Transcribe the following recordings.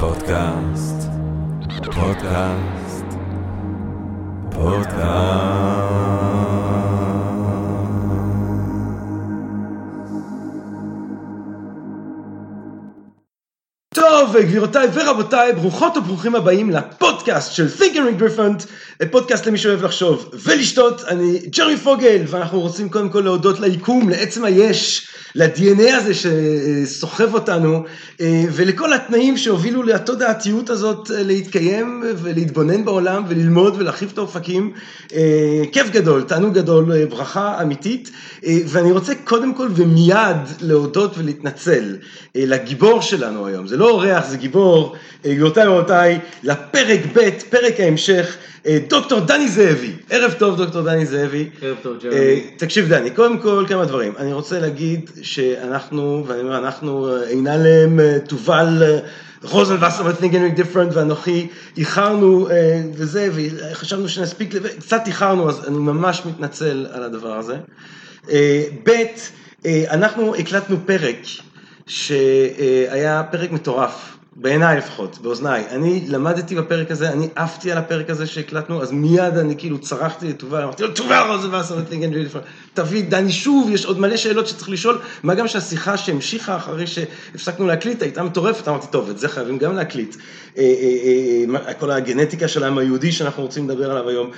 פודקאסט, פודקאסט, פודקאסט. טוב, גבירותיי ורבותיי, ברוכות וברוכים הבאים לפודקאסט של Think and Ring Different, פודקאסט למי שאוהב לחשוב ולשתות. אני ג'רמי פוגל, ואנחנו רוצים קודם כל להודות ליקום, לעצם היש, ל-DNA הזה שסוחב אותנו, ולכל התנאים שהובילו לתודעתיות הזאת להתקיים ולהתבונן בעולם וללמוד ולהרחיב את האופקים. כיף גדול, תענוג גדול, ברכה אמיתית, ואני רוצה קודם כל ומיד להודות ולהתנצל לגיבור שלנו היום. זה לא אורח, זה גיבור, גבירותיי ורבותיי, לפרק ב', פרק ההמשך, דוקטור דני זאבי. ערב טוב, דוקטור דני זאבי. ערב טוב, ג'רמי. תקשיב, דני, קודם כל כמה דברים. אני רוצה להגיד שאנחנו, ואני אומר, אנחנו, עינלם, תובל, רוזנבסר ו-Thinking Different ואנוכי איחרנו וזה, וחשבנו שנספיק, קצת איחרנו, אז אני ממש מתנצל על הדבר הזה. ב', אנחנו הקלטנו פרק. שהיה פרק מטורף, בעיניי לפחות, באוזניי. אני למדתי בפרק הזה, אני עפתי על הפרק הזה שהקלטנו, אז מיד אני כאילו צרחתי לתובל, אמרתי לו, תובל רוזנבסר וטלינגן תביא, דני, שוב, יש עוד מלא שאלות שצריך לשאול, מה גם שהשיחה שהמשיכה אחרי שהפסקנו להקליט הייתה מטורפת, אמרתי, טוב, את זה חייבים גם להקליט. כל הגנטיקה של העם היהודי שאנחנו רוצים לדבר עליו היום.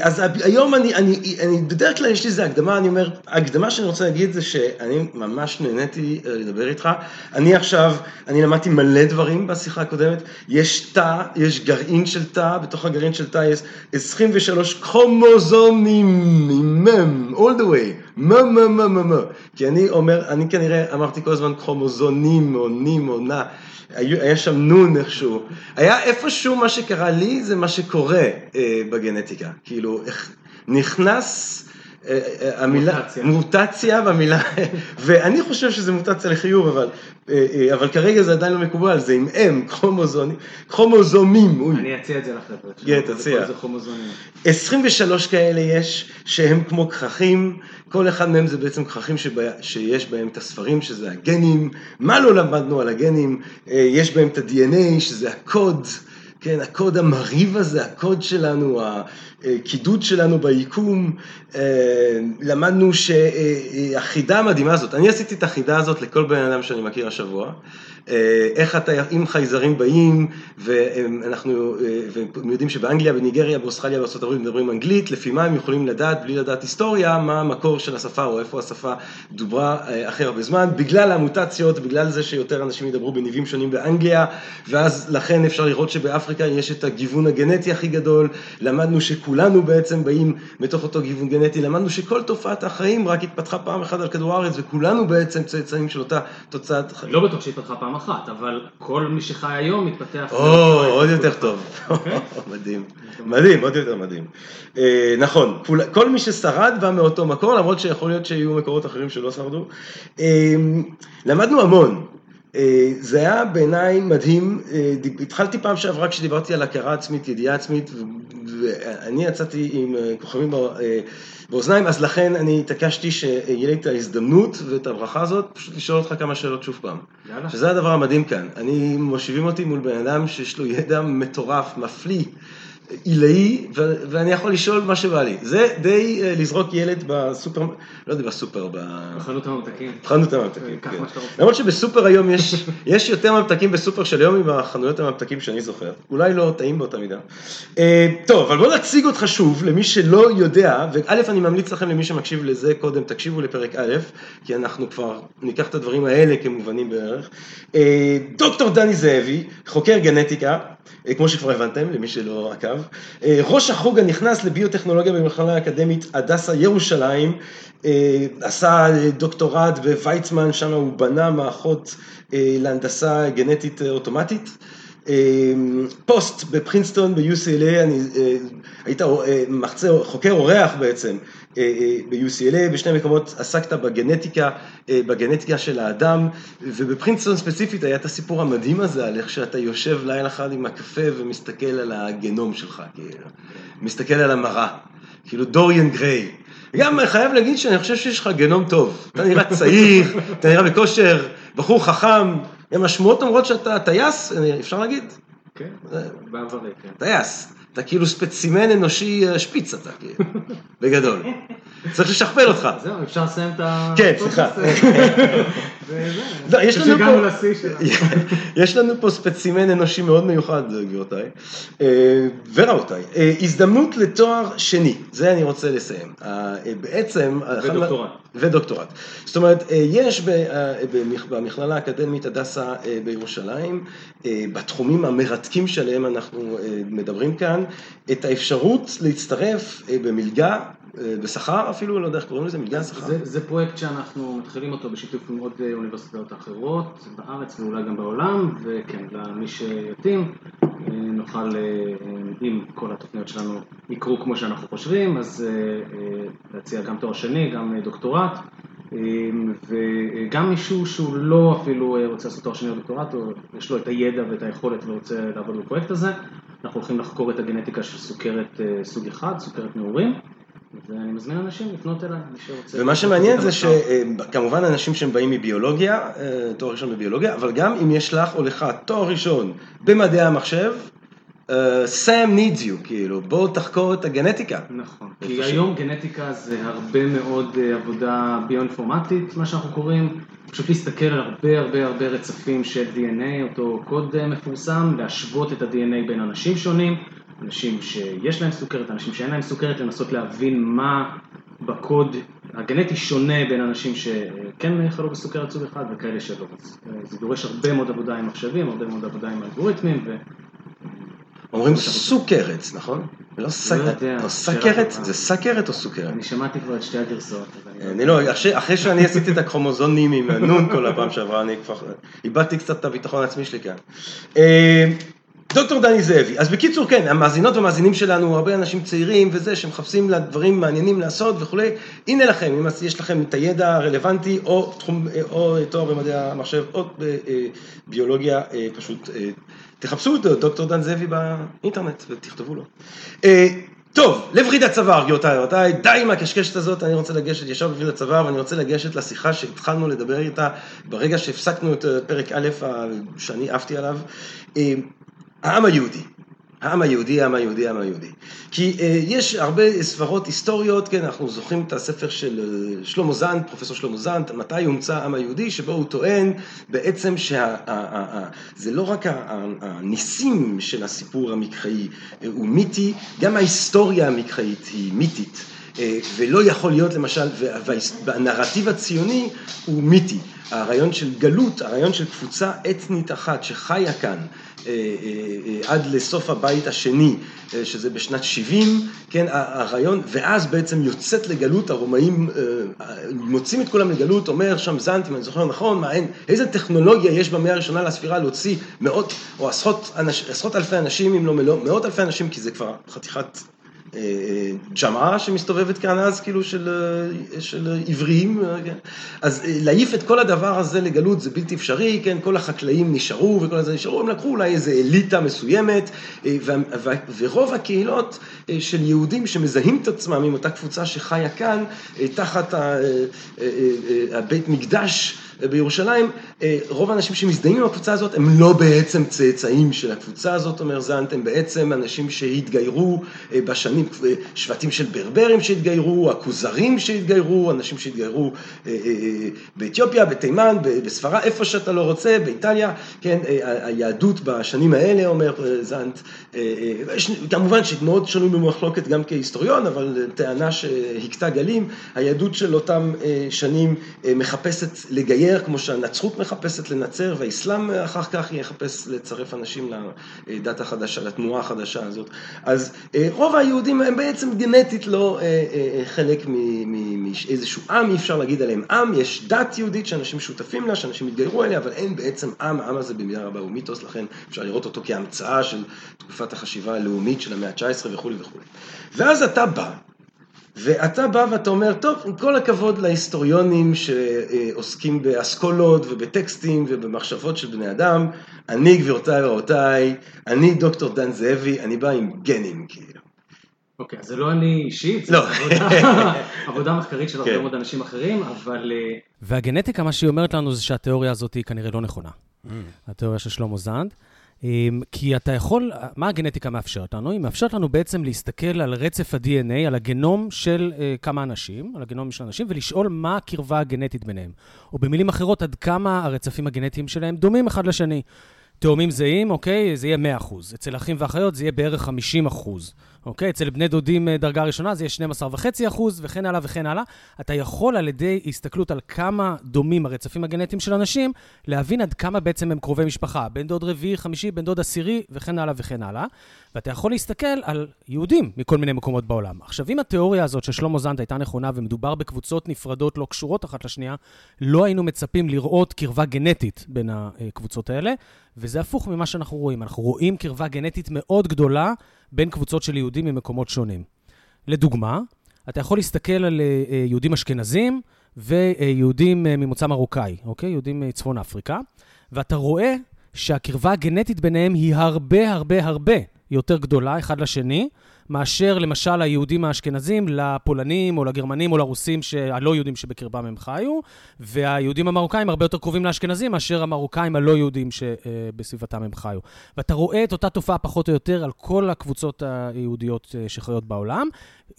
אז היום אני, אני, אני, בדרך כלל יש לי איזה הקדמה, אני אומר, ההקדמה שאני רוצה להגיד זה שאני ממש נהניתי לדבר איתך. אני עכשיו, אני למדתי מלא דברים בשיחה הקודמת, יש תא, יש גרעין של תא, בתוך הגרעין של תא יש 23 כרומוזומים, מם, all the way, מה, מה, מה, מה, כי אני אומר, אני כנראה אמרתי כל הזמן כרומוזונים, או נים, או נע. היה שם נון איכשהו, היה איפשהו מה שקרה לי זה מה שקורה אה, בגנטיקה, כאילו נכנס המילה, מוטציה. מוטציה במילה, ואני חושב שזה מוטציה לחיוב, אבל, אה, אה, אבל כרגע זה עדיין לא מקובל, זה עם M, כרומוזונים, כרומוזומים. אני אציע את זה לחבר'ה. כן, תציע. זה כרומוזומים. 23 כאלה יש, שהם כמו כרכים, כל אחד מהם זה בעצם כרכים שבה, שיש בהם את הספרים, שזה הגנים, מה לא למדנו על הגנים, אה, יש בהם את ה-DNA, שזה הקוד, כן, הקוד המרהיב הזה, הקוד שלנו, הקידוד שלנו ביקום, אה, למדנו שהחידה המדהימה הזאת, אני עשיתי את החידה הזאת לכל בן אדם שאני מכיר השבוע, אה, איך אתה, אם חייזרים באים, ואנחנו והם יודעים שבאנגליה, בניגריה, באוסטרליה, בארה"ב מדברים אנגלית, לפי מה הם יכולים לדעת, בלי לדעת היסטוריה, מה המקור של השפה או איפה השפה דוברה הכי הרבה זמן, בגלל המוטציות, בגלל זה שיותר אנשים ידברו בניבים שונים באנגליה, ואז לכן אפשר לראות שבאפריקה יש את הגיוון הגנטי הכי גדול, למדנו שכולנו בעצם באים מתוך אותו גיוון גנטי, למדנו שכל תופעת החיים רק התפתחה פעם אחת על כדור הארץ, וכולנו בעצם צאצאים של אותה תוצאת חיים. לא בטוח שהתפתחה פעם אחת, אבל כל מי שחי היום מתפתח... או, עוד יותר טוב. מדהים. מדהים, עוד יותר מדהים. אה, נכון, כל מי ששרד בא מאותו מקור, למרות שיכול להיות שיהיו מקורות אחרים שלא שרדו. אה, למדנו המון. אה, זה היה בעיניי מדהים, אה, התחלתי פעם שעברה כשדיברתי על הכרה עצמית, ידיעה עצמית, ואני יצאתי עם אה, כוכבים בא- באוזניים, אז לכן אני התעקשתי שיהיה לי את ההזדמנות ואת הברכה הזאת, פשוט לשאול אותך כמה שאלות שוב פעם. יאללה. שזה הדבר המדהים כאן, אני, מושיבים אותי מול בן אדם שיש לו ידע מטורף, מפליא, עילאי, ו- ואני יכול לשאול מה שבא לי. זה די אה, לזרוק ילד בסופר, לא יודע, בסופר, ב- בחנות הממתקים. בחנות הממתקים, כן. רוצה. למרות שבסופר היום יש, יש יותר ממתקים בסופר של היום מבחנויות הממתקים שאני זוכר. אולי לא טעים באותה מידה. אה, טוב, אבל בוא נציג אותך שוב למי שלא יודע, וא' אני ממליץ לכם למי שמקשיב לזה קודם, תקשיבו לפרק א', כי אנחנו כבר ניקח את הדברים האלה כמובנים בערך. אה, דוקטור דני זאבי, חוקר גנטיקה, כמו שכבר הבנתם, למי שלא עקב, אה, ראש החוג הנכנס לביוטכנולוגיה במכללה האקדמית הדסה ירושלים, אה, עשה אה, דוקטורט בוויצמן, שם הוא בנה מערכות להנדסה גנטית אוטומטית. אה, פוסט בפרינסטון ב-UCLA, אני, אה, היית אה, מחצה, חוקר אורח בעצם אה, ב-UCLA, בשני מקומות עסקת בגנטיקה, בגנטיקה של האדם, ובפרינסטון ספציפית היה את הסיפור המדהים הזה על איך שאתה יושב לילה אחד עם הקפה ומסתכל על הגנום שלך, כאילו, מסתכל על המראה, כאילו דוריאן גריי. גם חייב להגיד שאני חושב שיש לך גנום טוב, אתה נראה צעיר, אתה נראה בכושר, בחור חכם, גם השמועות אומרות שאתה טייס, אה, אפשר להגיד? כן, בעברי, כן. טייס. אתה כאילו ספצימן אנושי אה, שפיץ אתה, כאילו, בגדול. צריך לשכפל אותך. זהו, אפשר לסיים את ה... כן, סליחה. יש לנו פה-. יש לנו פה ספצימן אנושי מאוד מיוחד, גבירותיי אה, ורבותיי. אה, הזדמנות לתואר שני, זה אני רוצה לסיים. אה, אה, בעצם... ודוקטורט. ודוקטורט. זאת אומרת, אה, יש אה, במכ- במכללה האקדמית הדסה אה, בירושלים, בתחומים המרתקים שעליהם אנחנו מדברים כאן, את האפשרות להצטרף במלגה, בשכר אפילו, לא יודע איך קוראים לזה, מלגה שכר. זה, זה פרויקט שאנחנו מתחילים אותו בשיתוף עם עוד אוניברסיטאות אחרות בארץ ואולי גם בעולם, וכן, למי שיתאים, נוכל, אם כל התוכניות שלנו יקרו כמו שאנחנו חושבים, אז אה, אה, להציע גם תואר שני, גם אה, דוקטורט, וגם מישהו שהוא לא אפילו רוצה לעשות תואר שני או דוקטורט, או יש לו את הידע ואת היכולת ורוצה לעבוד בפרויקט הזה, אנחנו הולכים לחקור את הגנטיקה של סוכרת סוג אחד, סוכרת נעורים. ואני מזמין אנשים לפנות אליי, מי שרוצה. ומה שמעניין זה. שכמובן אנשים שהם באים מביולוגיה, תואר ראשון בביולוגיה, אבל גם אם יש לך או לך תואר ראשון במדעי המחשב, Sam needs you, כאילו, בוא תחקור את הגנטיקה. נכון, כי איפה ש- היום גנטיקה זה הרבה מאוד אה, עבודה ביו-אינפורמטית, מה שאנחנו קוראים, פשוט להסתכל על הרבה הרבה הרבה רצפים של DNA, אותו קוד אה, מפורסם, להשוות את ה-DNA בין אנשים שונים, אנשים שיש להם סוכרת, אנשים שאין להם סוכרת, לנסות להבין מה בקוד הגנטי שונה בין אנשים שכן חלו בסוכרת סוג אחד וכאלה שלא. אה, זה דורש הרבה מאוד עבודה עם מחשבים, הרבה מאוד עבודה עם אלגוריתמים, ו... אומרים סוכרת, נכון? לא לא, שאלה סכרת. זה סכרת או סוכרת? אני שמעתי כבר את שתי הגרסאות. אני לא אני לא, אחרי, שאני עשיתי את הקרומוזונים עם הנון כל הפעם שעברה, אני כבר איבדתי קצת את הביטחון העצמי שלי כאן. אה, דוקטור דני זאבי, אז בקיצור כן, המאזינות והמאזינים שלנו, הרבה אנשים צעירים וזה, שמחפשים דברים מעניינים לעשות וכולי, הנה לכם, אם יש לכם את הידע הרלוונטי, או תחום, אה, או תואר במדעי המחשב, או בביולוגיה, אה, פשוט אה, תחפשו את דוקטור דן זאבי באינטרנט ותכתבו לו. אה, טוב, לווריד הצוואר, גבירותיי ורבותיי, די עם הקשקשת הזאת, אני רוצה לגשת ישר לווריד הצוואר, ואני רוצה לגשת לשיחה שהתחלנו לדבר איתה ברגע שהפסקנו את פרק א' שאני עפתי עליו. אה, העם היהודי. העם היהודי, העם היהודי, העם היהודי. כי אה, יש הרבה סברות היסטוריות, כן, אנחנו זוכרים את הספר של אה, שלמה זנד, פרופסור שלמה זנד, מתי הומצא העם היהודי, שבו הוא טוען בעצם שזה לא רק הניסים של הסיפור המקראי אה, הוא מיתי, גם ההיסטוריה המקראית היא מיתית. אה, ולא יכול להיות למשל, והנרטיב הציוני הוא מיתי. הרעיון של גלות, הרעיון של קבוצה אתנית אחת שחיה כאן אה, אה, עד לסוף הבית השני, שזה בשנת 70, כן, הרעיון, ואז בעצם יוצאת לגלות, הרומאים מוצאים את כולם לגלות, אומר שם זנט, אם אני זוכר נכון, מה, אין, איזה טכנולוגיה יש במאה הראשונה לספירה להוציא מאות או עשרות, עשרות אלפי אנשים, אם לא מאות אלפי אנשים, כי זה כבר חתיכת ג'מעה שמסתובבת כאן אז, כאילו של, של עבריים, כן? אז להעיף את כל הדבר הזה לגלות זה בלתי אפשרי, כן, כל החקלאים נשארו וכל הזה נשארו, הם לקחו אולי איזה אליטה מסוימת, אה, ורוב הקהילות אה, של יהודים שמזהים את עצמם עם אותה קבוצה שחיה כאן, אה, תחת הבית מקדש, בירושלים, אה, רוב האנשים שמזדהים עם הקבוצה הזאת הם לא בעצם צאצאים של הקבוצה הזאת, אומר זנט, הם בעצם אנשים שהתגיירו אה, בשנים, אה, שבטים של ברברים שהתגיירו, הכוזרים שהתגיירו, אנשים שהתגיירו באתיופיה, בתימן, בספרד, איפה שאתה לא רוצה, באיטליה, כן, היהדות בשנים האלה, אומר זנט, כמובן שמאוד שנוי במחלוקת גם כהיסטוריון, אבל טענה שהכתה גלים, היהדות של אותם שנים מחפשת לגייר, כמו שהנצרות מחפשת לנצר, והאסלאם אחר כך יחפש לצרף אנשים לדת החדשה, לתנועה החדשה הזאת. אז אה, רוב היהודים הם בעצם גנטית לא אה, אה, חלק מאיזשהו עם, אי אפשר להגיד עליהם עם, יש דת יהודית שאנשים שותפים לה, שאנשים התגיירו אליה, אבל אין בעצם עם, העם הזה במידה רבה הוא מיתוס, לכן אפשר לראות אותו כהמצאה של תקופת החשיבה הלאומית של המאה ה-19 וכולי וכולי. ואז אתה בא, ואתה בא ואתה אומר, טוב, עם כל הכבוד להיסטוריונים שעוסקים באסכולות ובטקסטים ובמחשבות של בני אדם, אני, גבירותיי ורבותיי, אני דוקטור דן זאבי, אני בא עם גנים, כאילו. אוקיי, אז זה לא אני אישית, זה לא. עבודה- עבודה מחקרית של הרבה כן. מאוד אנשים אחרים, אבל אה, והגנטיקה, מה שהיא אומרת לנו זה שהתיאוריה הזאת היא כנראה לא נכונה. התיאוריה של שלמה זנד. אמ, כי אתה יכול, מה הגנטיקה מאפשרת לנו? היא מאפשרת לנו בעצם להסתכל על רצף ה-DNA, על הגנום של uh, כמה אנשים, על הגנום של אנשים, ולשאול מה הקרבה הגנטית ביניהם. או במילים אחרות, עד כמה הרצפים הגנטיים שלהם דומים אחד לשני. תאומים זהים, אוקיי? זה יהיה 100%. אצל אחים ואחיות זה יהיה בערך 50%. אוקיי? אצל בני דודים אה, דרגה ראשונה זה יהיה 12.5% וכן הלאה וכן הלאה. אתה יכול על ידי הסתכלות על כמה דומים הרצפים הגנטיים של אנשים, להבין עד כמה בעצם הם קרובי משפחה. בן דוד רביעי, חמישי, בן דוד עשירי וכן הלאה וכן הלאה. ואתה יכול להסתכל על יהודים מכל מיני מקומות בעולם. עכשיו, אם התיאוריה הזאת של שלמה זנד הייתה נכונה ומדובר בקבוצות נפרדות לא קשורות אחת לשנייה, לא היינו מצפים לראות קרבה גנטית בין הקבוצות האלה, וזה הפוך ממה שאנחנו רואים. אנחנו רואים קרבה גנטית מאוד גדולה בין קבוצות של יהודים ממקומות שונים. לדוגמה, אתה יכול להסתכל על אה, אה, יהודים אשכנזים ויהודים אה, ממוצא מרוקאי, אוקיי? יהודים מצפון אפריקה, ואתה רואה שהקרבה הגנטית ביניהם היא הרבה הרבה הרבה יותר גדולה אחד לשני, מאשר למשל היהודים האשכנזים לפולנים או לגרמנים או לרוסים הלא יהודים שבקרבם הם חיו, והיהודים המרוקאים הרבה יותר קרובים לאשכנזים מאשר המרוקאים הלא יהודים שבסביבתם הם חיו. ואתה רואה את אותה תופעה פחות או יותר על כל הקבוצות היהודיות אה, שחיות בעולם.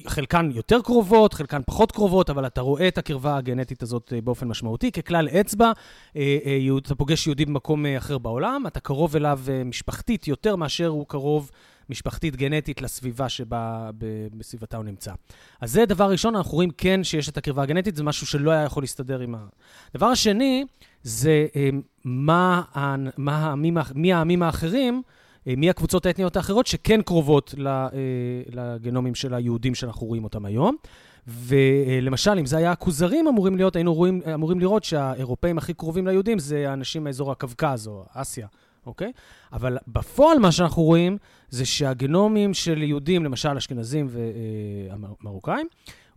חלקן יותר קרובות, חלקן פחות קרובות, אבל אתה רואה את הקרבה הגנטית הזאת אה, באופן משמעותי. ככלל אצבע, אה, אתה פוגש יהודי במקום אחר בעולם, אתה קרוב אליו משפחתית יותר מאשר הוא קרוב... משפחתית גנטית לסביבה שבה בסביבתה הוא נמצא. אז זה דבר ראשון, אנחנו רואים כן שיש את הקרבה הגנטית, זה משהו שלא היה יכול להסתדר עם ה... דבר השני, זה אה, מה, מה העמים, מי העמים האחרים, אה, מי הקבוצות האתניות האחרות שכן קרובות אה, לגנומים של היהודים שאנחנו רואים אותם היום. ולמשל, אם זה היה הכוזרים אמורים להיות, היינו רואים, אמורים לראות שהאירופאים הכי קרובים ליהודים זה האנשים מאזור הקווקז או אסיה. אוקיי? אבל בפועל מה שאנחנו רואים זה שהגנומים של יהודים, למשל אשכנזים ומרוקאים,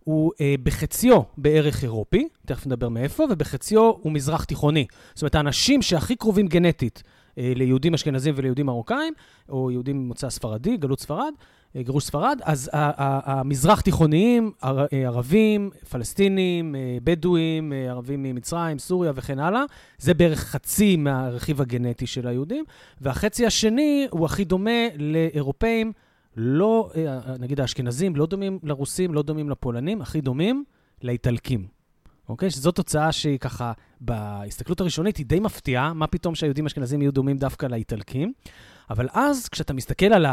הוא אה, בחציו בערך אירופי, תכף נדבר מאיפה, ובחציו הוא מזרח תיכוני. זאת אומרת, האנשים שהכי קרובים גנטית אה, ליהודים אשכנזים וליהודים מרוקאים, או יהודים ממוצא ספרדי, גלות ספרד, אה, גירוש ספרד, אז המזרח תיכוניים, אה, ערבים, פלסטינים, בדואים, ערבים ממצרים, סוריה וכן הלאה, זה בערך חצי מהרכיב הגנטי של היהודים, והחצי השני הוא הכי דומה לאירופאים, לא, נגיד האשכנזים, לא דומים לרוסים, לא דומים לפולנים, הכי דומים לאיטלקים. אוקיי? שזו תוצאה שהיא ככה, בהסתכלות הראשונית היא די מפתיעה, מה פתאום שהיהודים האשכנזים יהיו דומים דווקא לאיטלקים. אבל אז, כשאתה מסתכל על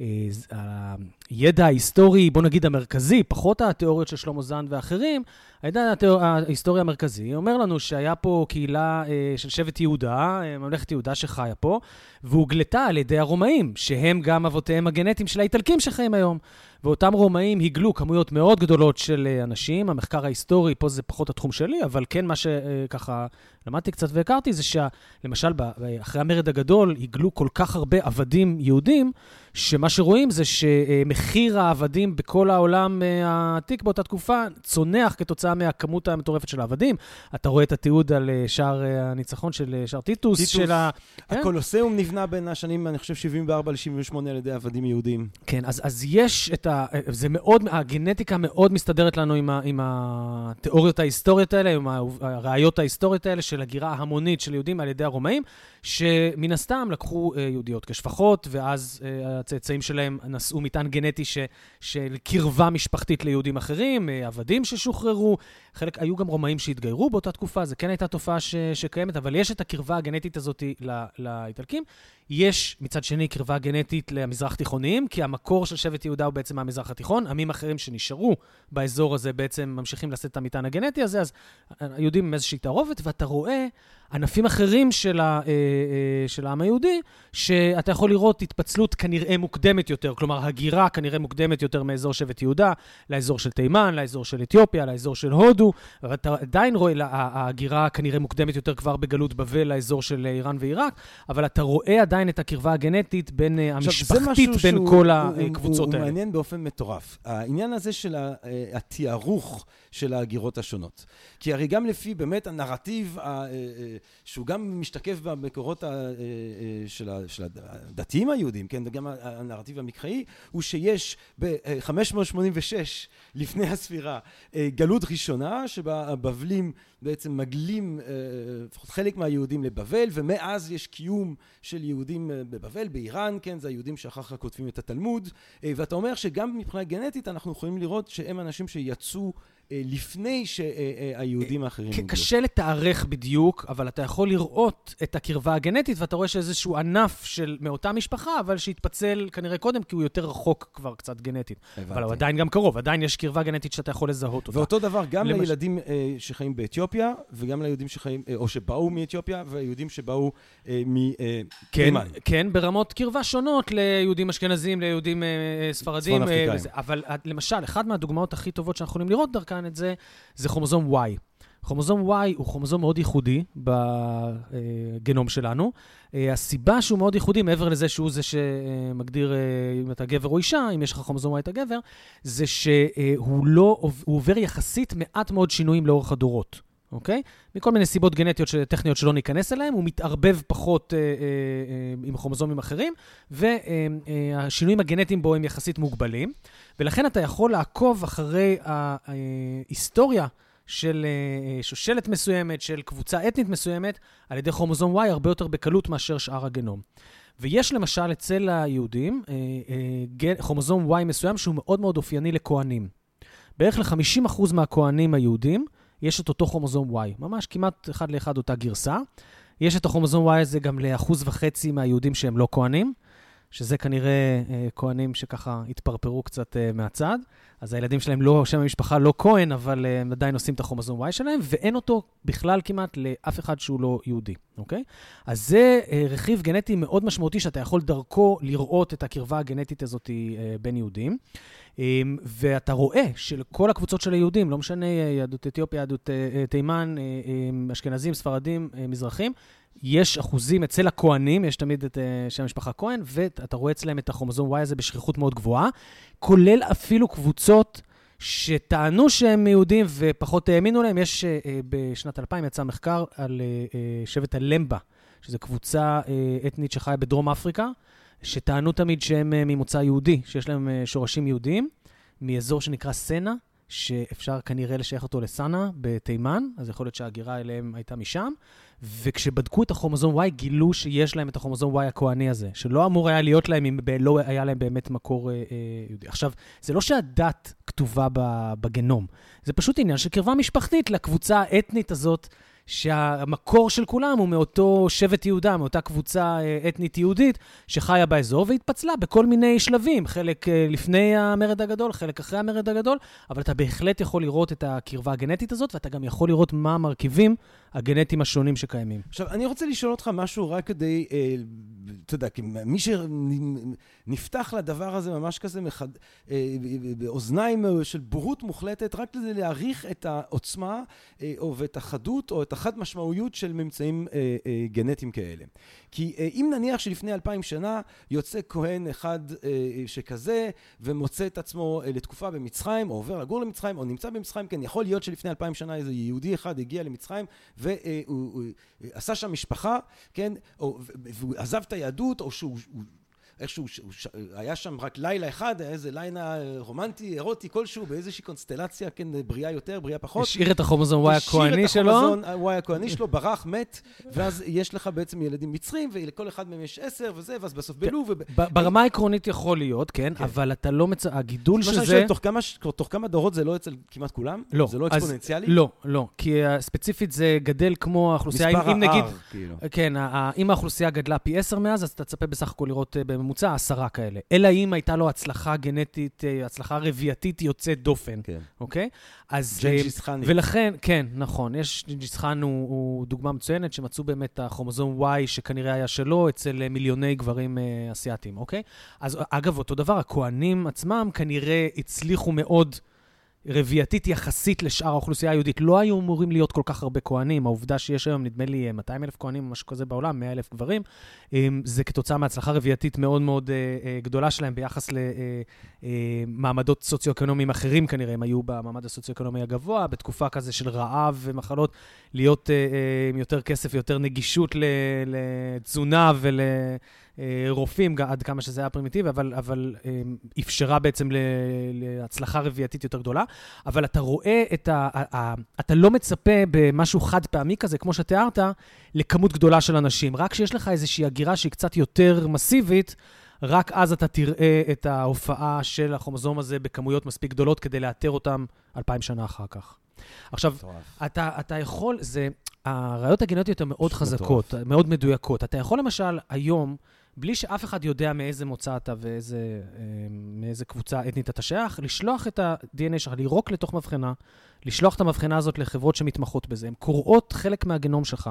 ה... אה, הידע ההיסטורי, בוא נגיד המרכזי, פחות התיאוריות של שלמה זן ואחרים, הידע ההיסטורי המרכזי אומר לנו שהיה פה קהילה אה, של שבט יהודה, אה, ממלכת יהודה שחיה פה, והוגלתה על ידי הרומאים, שהם גם אבותיהם הגנטיים של האיטלקים שחיים היום. ואותם רומאים הגלו כמויות מאוד גדולות של אנשים. המחקר ההיסטורי, פה זה פחות התחום שלי, אבל כן מה שככה למדתי קצת והכרתי, זה שלמשל, אחרי המרד הגדול, הגלו כל כך הרבה עבדים יהודים, שמה שרואים זה שמחיר העבדים בכל העולם אה, העתיק באותה תקופה צונח כתוצאה מהכמות המטורפת של העבדים. אתה רואה את התיעוד על אה, שער אה, הניצחון של שער טיטוס. טיטוס. של ה... כן? הקולוסיאום נבנה בין השנים, אני חושב, 74 ל-78 על ידי עבדים יהודים. כן, אז, אז יש את ה... זה מאוד, הגנטיקה מאוד מסתדרת לנו עם, ה, עם התיאוריות ההיסטוריות האלה, עם הראיות ההיסטוריות האלה של הגירה המונית של יהודים על ידי הרומאים, שמן הסתם לקחו יהודיות כשפחות, ואז הצאצאים שלהם נשאו מטען גנטי ש, של קרבה משפחתית ליהודים אחרים, אה, עבדים ששוחררו, חלק, היו גם רומאים שהתגיירו באותה תקופה, זו כן הייתה תופעה ש, שקיימת, אבל יש את הקרבה הגנטית הזאת לאיטלקים. יש מצד שני קרבה גנטית למזרח תיכוניים, כי המקור של שבט יהודה הוא בעצם מהמזרח התיכון. עמים אחרים שנשארו באזור הזה בעצם ממשיכים לשאת את המטען הגנטי הזה, אז היהודים עם איזושהי תערובת, ואתה רואה ענפים אחרים של, ה, אה, אה, של העם היהודי, שאתה יכול לראות התפצלות כנראה מוקדמת יותר, כלומר הגירה כנראה מוקדמת יותר מאזור שבט יהודה, לאזור של תימן, לאזור של אתיופיה, לאזור של הודו, ואתה עדיין רואה, ההגירה כנראה מוקדמת יותר כבר בגלות בבל לאזור של איראן ועיראק, אבל אתה רואה עדיין את הקרבה הגנטית בין, אה, המשפחתית בין שהוא, כל הקבוצות הוא, האלה. הוא מעניין באופן מטורף. העניין הזה של התיארוך של ההגירות השונות. כי הרי גם לפי באמת הנרטיב שהוא גם משתקף במקורות אה, של, הדתיים היהודים, כן, וגם הנרטיב המקראי, הוא שיש ב-586 לפני הספירה גלות ראשונה, שבה הבבלים בעצם מגלים לפחות חלק מהיהודים לבבל, ומאז יש קיום של יהודים בבבל, באיראן, כן, זה היהודים שאחר כך כותבים את התלמוד, ואתה אומר שגם מבחינה גנטית אנחנו יכולים לראות שהם אנשים שיצאו אה, לפני שהיהודים האחרים הגיעו. קשה לתארך בדיוק, אבל אתה יכול לראות את הקרבה הגנטית, ואתה רואה שאיזשהו ענף של, מאותה משפחה, אבל שהתפצל כנראה קודם, כי הוא יותר רחוק כבר קצת גנטית. הבנתי. אבל הוא עדיין גם קרוב, עדיין יש קרבה גנטית שאתה יכול לזהות אותה. ואותו דבר גם למש... לילדים אה, שחיים באתיופיה, וגם ליהודים שחיים, אה, או שבאו מאתיופיה, והיהודים שבאו אה, מתימן. כן, כן, ברמות קרבה שונות ליהודים אשכנזים, ליהודים אה, ספרדים. צפון אפריקאים. אה, אבל למשל, אחת מהדוגמאות הכי טובות שאנחנו יכולים לראות דרכן, כאן את זה, זה כרומוזום Y. כרומוזום Y הוא כרומוזום מאוד ייחודי בגנום שלנו. אה, הסיבה שהוא מאוד ייחודי, מעבר לזה שהוא זה שמגדיר אה, אם אתה גבר או אישה, אם יש לך כרומוזום Y אתה גבר, זה שהוא לא, עובר יחסית מעט מאוד שינויים לאורך הדורות. אוקיי? מכל מיני סיבות גנטיות טכניות שלא ניכנס אליהן, הוא מתערבב פחות אה, אה, אה, עם כרומוזומים אחרים, והשינויים הגנטיים בו הם יחסית מוגבלים, ולכן אתה יכול לעקוב אחרי ההיסטוריה של אה, שושלת מסוימת, של קבוצה אתנית מסוימת, על ידי כרומוזום Y הרבה יותר בקלות מאשר שאר הגנום. ויש למשל אצל היהודים אה, אה, כרומוזום Y מסוים שהוא מאוד מאוד אופייני לכהנים. בערך ל-50% מהכהנים היהודים, יש את אותו כרומוזום Y, ממש כמעט אחד לאחד אותה גרסה. יש את הכרומוזום Y הזה גם לאחוז וחצי מהיהודים שהם לא כהנים, שזה כנראה אה, כהנים שככה התפרפרו קצת אה, מהצד. אז הילדים שלהם לא, שם המשפחה לא כהן, אבל אה, הם עדיין עושים את הכרומוזום Y שלהם, ואין אותו בכלל כמעט לאף אחד שהוא לא יהודי, אוקיי? אז זה אה, רכיב גנטי מאוד משמעותי, שאתה יכול דרכו לראות את הקרבה הגנטית הזאת אה, בין יהודים. אמ, ואתה רואה שלכל הקבוצות של היהודים, לא משנה יהדות אתיופיה, יהדות תימן, אמ, אשכנזים, ספרדים, מזרחים, יש אחוזים אצל הכוהנים, יש תמיד את שם המשפחה כהן, ואתה רואה אצלם את הכרומוזום Y הזה בשכיחות מאוד גבוהה, כולל אפילו קבוצות שטענו שהם יהודים ופחות האמינו להם. יש, בשנת 2000 יצא מחקר על שבט הלמבה, שזו קבוצה אתנית שחיה בדרום אפריקה. שטענו תמיד שהם אה, ממוצא יהודי, שיש להם אה, שורשים יהודיים, מאזור שנקרא סנה, שאפשר כנראה לשייך אותו לסאנה בתימן, אז יכול להיות שההגירה אליהם הייתה משם. וכשבדקו את הכרומוזום Y, גילו שיש להם את הכרומוזום Y הכהני הזה, שלא אמור היה להיות להם אם לא היה להם באמת מקור אה, אה, יהודי. עכשיו, זה לא שהדת כתובה בגנום, זה פשוט עניין של קרבה משפחתית לקבוצה האתנית הזאת. שהמקור של כולם הוא מאותו שבט יהודה, מאותה קבוצה אה, אתנית יהודית שחיה באזור והתפצלה בכל מיני שלבים, חלק אה, לפני המרד הגדול, חלק אחרי המרד הגדול, אבל אתה בהחלט יכול לראות את הקרבה הגנטית הזאת, ואתה גם יכול לראות מה המרכיבים הגנטיים השונים שקיימים. עכשיו, אני רוצה לשאול אותך משהו רק כדי, אה, אתה יודע, מי שנפתח לדבר הזה ממש כזה מחד, אה, באוזניים של בורות מוחלטת, רק כדי להעריך את העוצמה אה, או ואת החדות או את החד משמעויות של ממצאים אה, אה, גנטיים כאלה. כי אה, אם נניח שלפני אלפיים שנה יוצא כהן אחד אה, שכזה ומוצא את עצמו אה, לתקופה במצרים, או עובר לגור למצרים, או נמצא במצרים, כן, יכול להיות שלפני אלפיים שנה איזה יהודי אחד הגיע למצרים והוא עשה שם משפחה, כן, או, והוא עזב את היהדות, או שהוא איכשהו, היה שם רק לילה אחד, היה איזה לילה רומנטי, אירוטי כלשהו, באיזושהי קונסטלציה, כן, בריאה יותר, בריאה פחות. השאיר את הכרומוזום Y הכהני שלו. השאיר את הכרומוזום Y הכהני שלו, ברח, מת, ואז יש לך בעצם ילדים מצרים, ולכל אחד מהם יש עשר וזה, ואז בסוף כן. בלו. ברמה העקרונית יכול להיות, כן, כן. אבל אתה לא מצ... הגידול של זה... תוך כמה דורות זה לא אצל כמעט כולם? לא. זה לא אקספוננציאלי? לא, לא, כי ספציפית זה גדל כמו האוכלוסייה, מספר ה-R, כאילו. כן, אם האוכלוסייה גדלה פי עשר מאז, אז אתה תצפה בסך הכל לראות אה, בממוצע עשרה כאלה. אלא אם הייתה לו הצלחה גנטית, אה, הצלחה רבייתית יוצאת דופן, כן. אוקיי? אז... ג'נג'יס חאני. ולכן, כן, נכון, יש, ג'נג'יס חאן הוא, הוא דוגמה מצוינת, שמצאו באמת את הכרומוזום Y, שכנראה היה שלו, אצל אה, מיליוני גברים אה, אסיאתים, אוקיי? אז אגב, אותו דבר, הכוהנים עצמם כנראה הצליחו מאוד רבייתית יחסית לשאר האוכלוסייה היהודית. לא היו אמורים להיות כל כך הרבה כהנים. העובדה שיש היום, נדמה לי, 200 אלף כהנים או משהו כזה בעולם, 100 אלף גברים, אמ, זה כתוצאה מהצלחה רבייתית מאוד מאוד אה, אה, גדולה שלהם ביחס למעמדות סוציו-אקונומיים אחרים כנראה. הם היו במעמד הסוציו-אקונומי הגבוה, בתקופה כזה של רעב ומחלות, להיות עם יותר כסף ויותר נגישות לתזונה ול... אה, רופאים, עד כמה שזה היה פרימיטיבי, אבל, אבל אה, אפשרה בעצם להצלחה רבייתית יותר גדולה. אבל אתה רואה את ה... ה אתה לא מצפה במשהו חד פעמי כזה, כמו שתיארת, לכמות גדולה של אנשים. רק כשיש לך איזושהי הגירה שהיא קצת יותר מסיבית, רק אז אתה תראה את ההופעה של הכרומוזום הזה בכמויות מספיק גדולות כדי לאתר אותם אלפיים שנה אחר כך. עכשיו, אתה, אתה יכול, זה, הראיות הגנטיות הן מאוד חזקות, מאוד מדויקות. אתה יכול למשל היום בלי שאף אחד יודע מאיזה מוצא אתה ומאיזה אה, קבוצה אתנית אתה שייך, לשלוח את ה-DNA שלך, לירוק לתוך מבחנה, לשלוח את המבחנה הזאת לחברות שמתמחות בזה. הן קוראות חלק מהגנום שלך,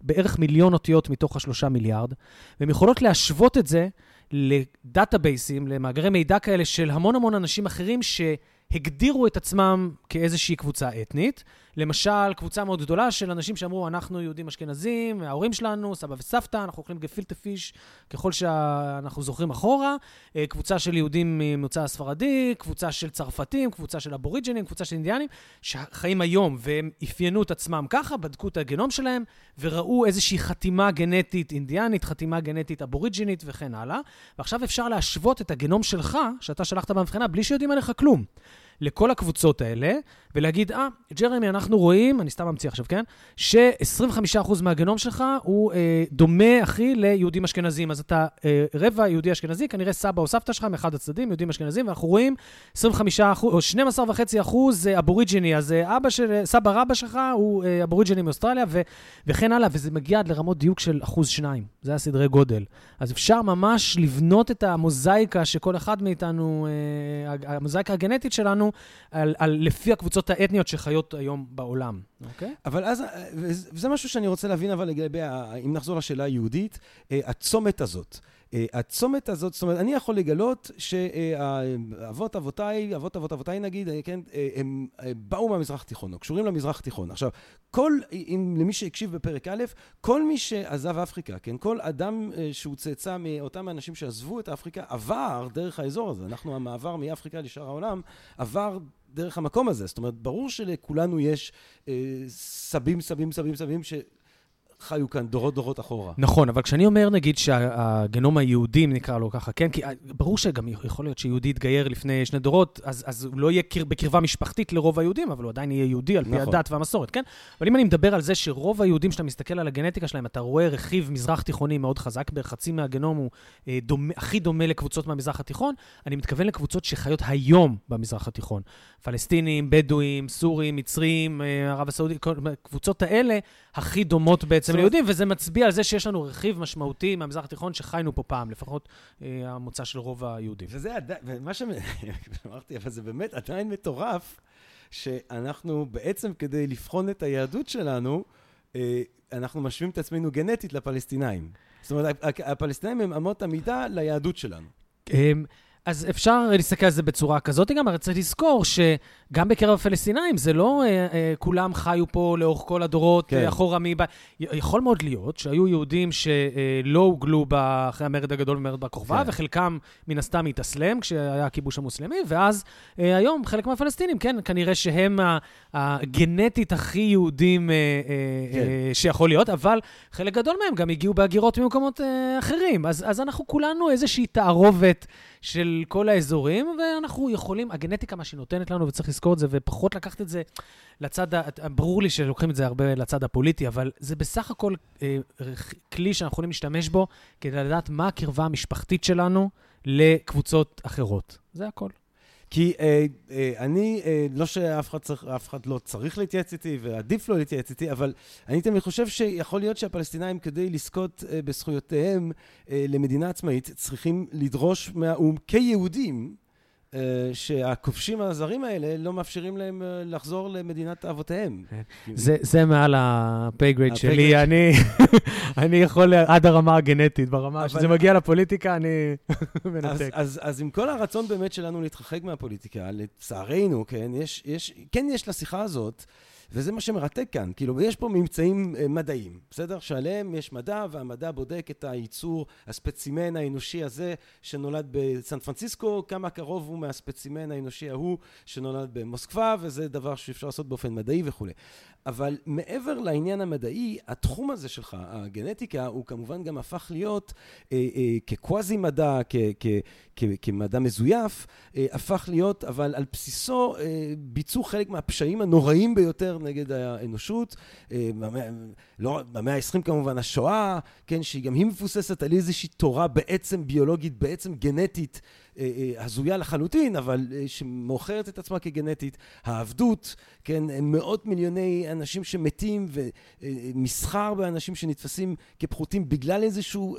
בערך מיליון אותיות מתוך השלושה מיליארד, והן יכולות להשוות את זה לדאטאבייסים, למאגרי מידע כאלה של המון המון אנשים אחרים שהגדירו את עצמם כאיזושהי קבוצה אתנית. למשל, קבוצה מאוד גדולה של אנשים שאמרו, אנחנו יהודים אשכנזים, ההורים שלנו, סבא וסבתא, אנחנו אוכלים גפילטה פיש ככל שאנחנו זוכרים אחורה, אה, קבוצה של יהודים ממוצא הספרדי, קבוצה של צרפתים, קבוצה של אבוריג'ינים, קבוצה של אינדיאנים, שחיים היום, והם אפיינו את עצמם ככה, בדקו את הגנום שלהם, וראו איזושהי חתימה גנטית אינדיאנית, חתימה גנטית אבוריג'ינית וכן הלאה. ועכשיו אפשר להשוות את הגנום שלך, שאתה שלחת במבחנה, בלי שיודעים עליך כלום. לכל הקבוצות האלה, ולהגיד, אה, ג'רמי, אנחנו רואים, אני סתם ממציא עכשיו, כן? ש-25% מהגנום שלך הוא אה, דומה, אחי, ליהודים אשכנזים. אז אתה אה, רבע יהודי אשכנזי, כנראה סבא או סבתא שלך מאחד הצדדים, יהודים אשכנזים, ואנחנו רואים 25 או 12.5 אה, אבוריג'יני. אז אה, אבא של, סבא רבא שלך הוא אה, אבוריג'יני מאוסטרליה, ו, וכן הלאה, וזה מגיע עד לרמות דיוק של אחוז שניים. זה הסדרי גודל. אז אפשר ממש לבנות את המוזאיקה שכל אחד מאיתנו, אה, המוזאיקה הגנטית שלנו, על, על, לפי הקבוצות האתניות שחיות היום בעולם, אוקיי? אבל אז, וזה משהו שאני רוצה להבין, אבל לגבי, אם נחזור לשאלה היהודית, אה, הצומת הזאת. אה, הצומת הזאת, זאת אומרת, אני יכול לגלות שאבות אבותיי, אבות אבות אבותיי נגיד, אה, כן, הם באו מהמזרח התיכון, או קשורים למזרח התיכון. עכשיו, כל, אם, למי שהקשיב בפרק א', כל מי שעזב אפריקה, כן, כל אדם שהוא צאצא מאותם אנשים שעזבו את אפריקה, עבר דרך האזור הזה. אנחנו, המעבר מאפריקה לשאר העולם, עבר דרך המקום הזה. זאת אומרת, ברור שלכולנו יש אה, סבים, סבים, סבים, סבים. חיו כאן דורות דורות אחורה. נכון, אבל כשאני אומר, נגיד, שהגנום היהודי, נקרא לו ככה, כן? כי אה, ברור שגם יכול להיות שיהודי יתגייר לפני שני דורות, אז, אז הוא לא יהיה קר, בקרבה משפחתית לרוב היהודים, אבל הוא עדיין יהיה יהודי על פי נכון. הדת והמסורת, כן? אבל אם אני מדבר על זה שרוב היהודים, שאתה מסתכל על הגנטיקה שלהם, אתה רואה רכיב מזרח תיכוני מאוד חזק, בערך חצי מהגנום הוא אה, דומה, הכי דומה לקבוצות מהמזרח התיכון, אני מתכוון לקבוצות שחיות היום במזרח התיכון. פלסטינים, בדואים, סורים, מצרים, אה, ערב הסעודית, הקבוצות האלה הכי דומות בעצם ליהודים, וזה מצביע על זה שיש לנו רכיב משמעותי מהמזרח התיכון שחיינו פה פעם, לפחות אה, המוצא של רוב היהודים. וזה עדיין, ומה שאמרתי, אבל זה באמת עדיין מטורף, שאנחנו בעצם כדי לבחון את היהדות שלנו, אה, אנחנו משווים את עצמנו גנטית לפלסטינאים. זאת אומרת, הפלסטינאים הם אמות המידה ליהדות שלנו. אז אפשר להסתכל על זה בצורה כזאת גם, אבל צריך לזכור שגם בקרב הפלסטינאים, זה לא אה, אה, כולם חיו פה לאורך כל הדורות, כן. אה, אחורה מבא... יכול מאוד להיות שהיו יהודים שלא הוגלו אחרי המרד הגדול ומרד בר כוכבא, כן. וחלקם מן הסתם התאסלם כשהיה הכיבוש המוסלמי, ואז אה, היום חלק מהפלסטינים, כן, כנראה שהם הגנטית הכי יהודים אה, אה, כן. אה, שיכול להיות, אבל חלק גדול מהם גם הגיעו בהגירות ממקומות אה, אחרים. אז, אז אנחנו כולנו איזושהי תערובת. של כל האזורים, ואנחנו יכולים, הגנטיקה, מה שהיא נותנת לנו, וצריך לזכור את זה, ופחות לקחת את זה לצד, ברור לי שלוקחים את זה הרבה לצד הפוליטי, אבל זה בסך הכל אה, כלי שאנחנו יכולים להשתמש בו כדי לדעת מה הקרבה המשפחתית שלנו לקבוצות אחרות. זה הכל. כי אה, אה, אני, אה, לא שאף אחד, צריך, אחד לא צריך להתייעץ איתי, ועדיף לא להתייעץ איתי, אבל אני תמיד חושב שיכול להיות שהפלסטינאים, כדי לזכות אה, בזכויותיהם אה, למדינה עצמאית, צריכים לדרוש מהאו"ם כיהודים, שהכובשים הזרים האלה לא מאפשרים להם אה, לחזור למדינת אבותיהם. זה, זה מעל ה pay grade שלי. אני, יכול עד הרמה הגנטית, ברמה שזה מגיע לפוליטיקה, אני מנתק. אז, עם כל הרצון באמת שלנו להתרחק מהפוליטיקה, לצערנו, כן, כן יש לשיחה הזאת, וזה מה שמרתק כאן, כאילו, יש פה ממצאים אה, מדעיים, בסדר? שעליהם יש מדע, והמדע בודק את היצור, ה specimen האנושי הזה שנולד בסן פרנסיסקו, כמה קרוב הוא מהספצימן האנושי ההוא שנולד במוסקבה, וזה דבר שאפשר לעשות באופן מדעי וכולי. אבל מעבר לעניין המדעי, התחום הזה שלך, הגנטיקה, הוא כמובן גם הפך להיות אה, אה, כקוואזי מדע, כ, כ, כ, כמדע מזויף, אה, הפך להיות, אבל על בסיסו אה, ביצעו חלק מהפשעים הנוראים ביותר נגד האנושות. אה, במאה, לא, במאה ה-20 כמובן, השואה, כן, שהיא גם היא מבוססת על איזושהי תורה בעצם ביולוגית, בעצם גנטית. אה, אה, הזויה לחלוטין, אבל אה, שמוכרת את עצמה כגנטית, העבדות, כן, מאות מיליוני אנשים שמתים ומסחר באנשים שנתפסים כפחותים בגלל איזשהו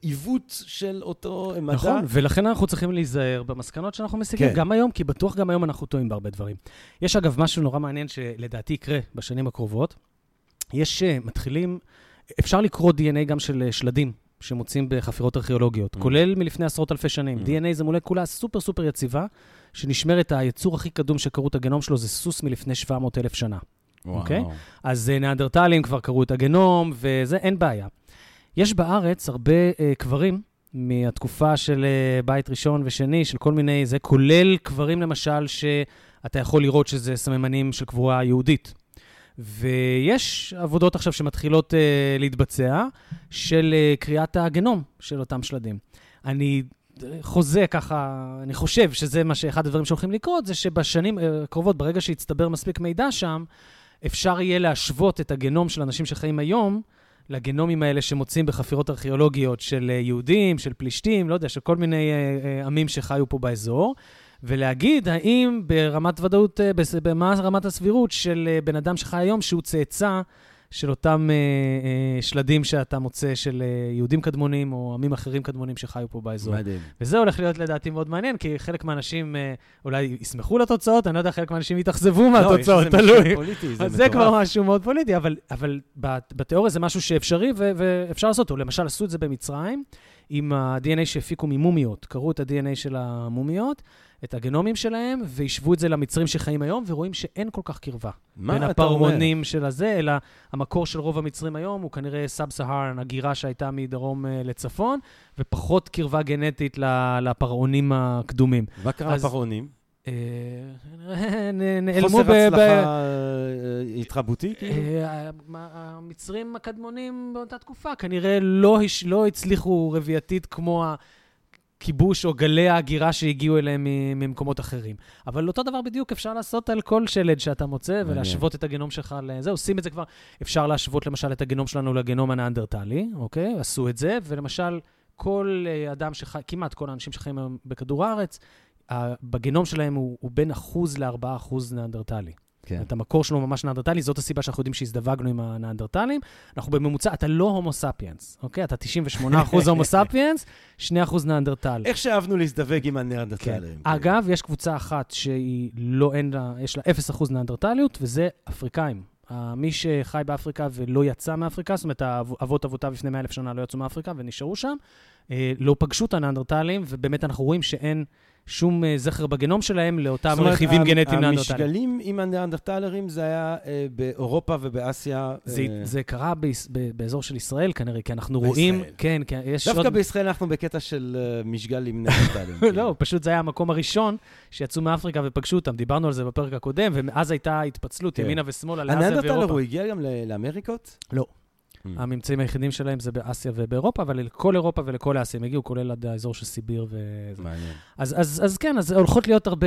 עיוות של אותו מדע. נכון, ולכן אנחנו צריכים להיזהר במסקנות שאנחנו משיגים, כן. גם היום, כי בטוח גם היום אנחנו טועים בהרבה דברים. יש אגב משהו נורא מעניין שלדעתי יקרה בשנים הקרובות. יש, מתחילים, אפשר לקרוא DNA גם של שלדים. שמוצאים בחפירות ארכיאולוגיות, Mm. כולל מלפני עשרות אלפי שנים. Mm. DNA זה מולקולה סופר סופר יציבה, שנשמרת, היצור הכי קדום שקראו את הגנום שלו זה סוס מלפני 700 אלף שנה. אוקיי? אז אה, ניאנדרטלים כבר קראו את הגנום, וזה, אין בעיה. יש בארץ הרבה אה, קברים מהתקופה של אה, בית ראשון ושני, של כל מיני, זה כולל קברים למשל, שאתה יכול לראות שזה סממנים של קבורה יהודית. ויש עבודות עכשיו שמתחילות אה, להתבצע, של אה, קריאת הגנום של אותם שלדים. אני אה, חוזה ככה, אני חושב שזה מה שאחד הדברים שהולכים לקרות, זה שבשנים הקרובות, ברגע שיצטבר מספיק מידע שם, אפשר יהיה להשוות את הגנום של אנשים שחיים היום לגנומים האלה שמוצאים בחפירות ארכיאולוגיות של יהודים, של פלישתים, לא יודע, של כל מיני אה, אה, עמים שחיו פה באזור, ולהגיד האם ברמת ודאות, אה, במה רמת הסבירות של אה, בן אדם שחי היום שהוא צאצא של אותם אה, אה, שלדים שאתה מוצא של אה, יהודים קדמונים או עמים אחרים קדמונים שחיו פה באזור. מדהים. וזה הולך להיות לדעתי מאוד מעניין, כי חלק מהאנשים אה, אולי ישמחו לתוצאות, אני לא יודע, חלק מהאנשים יתאכזבו מהתוצאות, לא, יש איזה תלוי. משקל פוליטי, אז זה כבר. משהו מאוד פוליטי, אבל, אבל בת- בתיאוריה זה משהו שאפשרי ואפשר לעשות אותו. למשל, עשו את זה במצרים עם ה-DNA שהפיקו ממומיות. קראו את ה-DNA של המומיות, את הגנומים שלהם, והשוו את זה למצרים שחיים היום, ורואים שאין כל כך קרבה. מה בין אתה אומר? הפרעונים של הזה, אלא המקור של רוב המצרים היום הוא כנראה sub-Saharan, הגירה שהייתה מדרום אה, לצפון, ופחות קרבה גנטית לפרעונים הקדומים. מה קרה לפרעונים? נעלמו חוסר ב... ב- הצלחה אה, התרבותי? כאילו? אה, מה- המצרים הקדמונים באותה תקופה כנראה לא, לא הצליחו רבייתית כמו הכיבוש או גלי ההגירה שהגיעו אליהם ממקומות אחרים. אבל אותו דבר בדיוק אפשר לעשות על כל שלד שאתה מוצא. ולהשוות את הגנום שלך לזה. עושים את זה כבר, אפשר להשוות למשל את הגנום שלנו לגנום הניאנדרטלי, אוקיי? עשו את זה, ולמשל, כל אה, אדם שחי, כמעט כל האנשים שחיים היום בכדור הארץ, בגנום שלהם הוא, הוא בין אחוז לארבעה אחוז ניאנדרטלי. כן. את המקור שלו ממש ניאנדרטלי, זאת הסיבה שאנחנו יודעים שהזדווגנו עם הניאנדרטלים. אנחנו בממוצע, אתה לא הומו ספיאנס, אוקיי? אתה 98% הומו ספיאנס, 2% ניאנדרטל. איך שאהבנו להזדווג עם כן. הניאנדרטלים. אגב, יש קבוצה אחת שהיא לא, אין לה, יש לה 0% ניאנדרטליות, וזה אפריקאים. מי שחי באפריקה ולא יצא מאפריקה, זאת אומרת, האב- אבות אבותיו לפני 100 אלף שנה לא יצאו מאפריקה ונשארו שם, אה, לא פגשו את הניאנדרטלים, ובאמת אנחנו רואים שאין שום אה, זכר בגנום שלהם לאותם זאת אומרת, רכיבים גנטיים ניאנדרטליים. המשגלים עם הניאנדרטלרים זה היה אה, באירופה ובאסיה. זה, אה, זה קרה ביס, ב, באזור של ישראל כנראה, כי אנחנו בישראל. רואים, כן, כן, יש דווקא עוד... בישראל אנחנו בקטע של אה, משגל עם ניאנדרטלים. כאילו. לא, פשוט זה היה המקום הראשון שיצאו מאפריקה ופגשו אותם, דיברנו על זה בפרק הקודם, ומאז הייתה התפצלות כן. ימינה ושמאלה לאסיה ואירופה. הוא הגיע גם ל- לאמריקות? לא. Mm. הממצאים היחידים שלהם זה באסיה ובאירופה, אבל לכל אירופה ולכל אסיה הם הגיעו, כולל עד האזור של סיביר וזה. מעניין. אז, אז, אז כן, אז הולכות להיות הרבה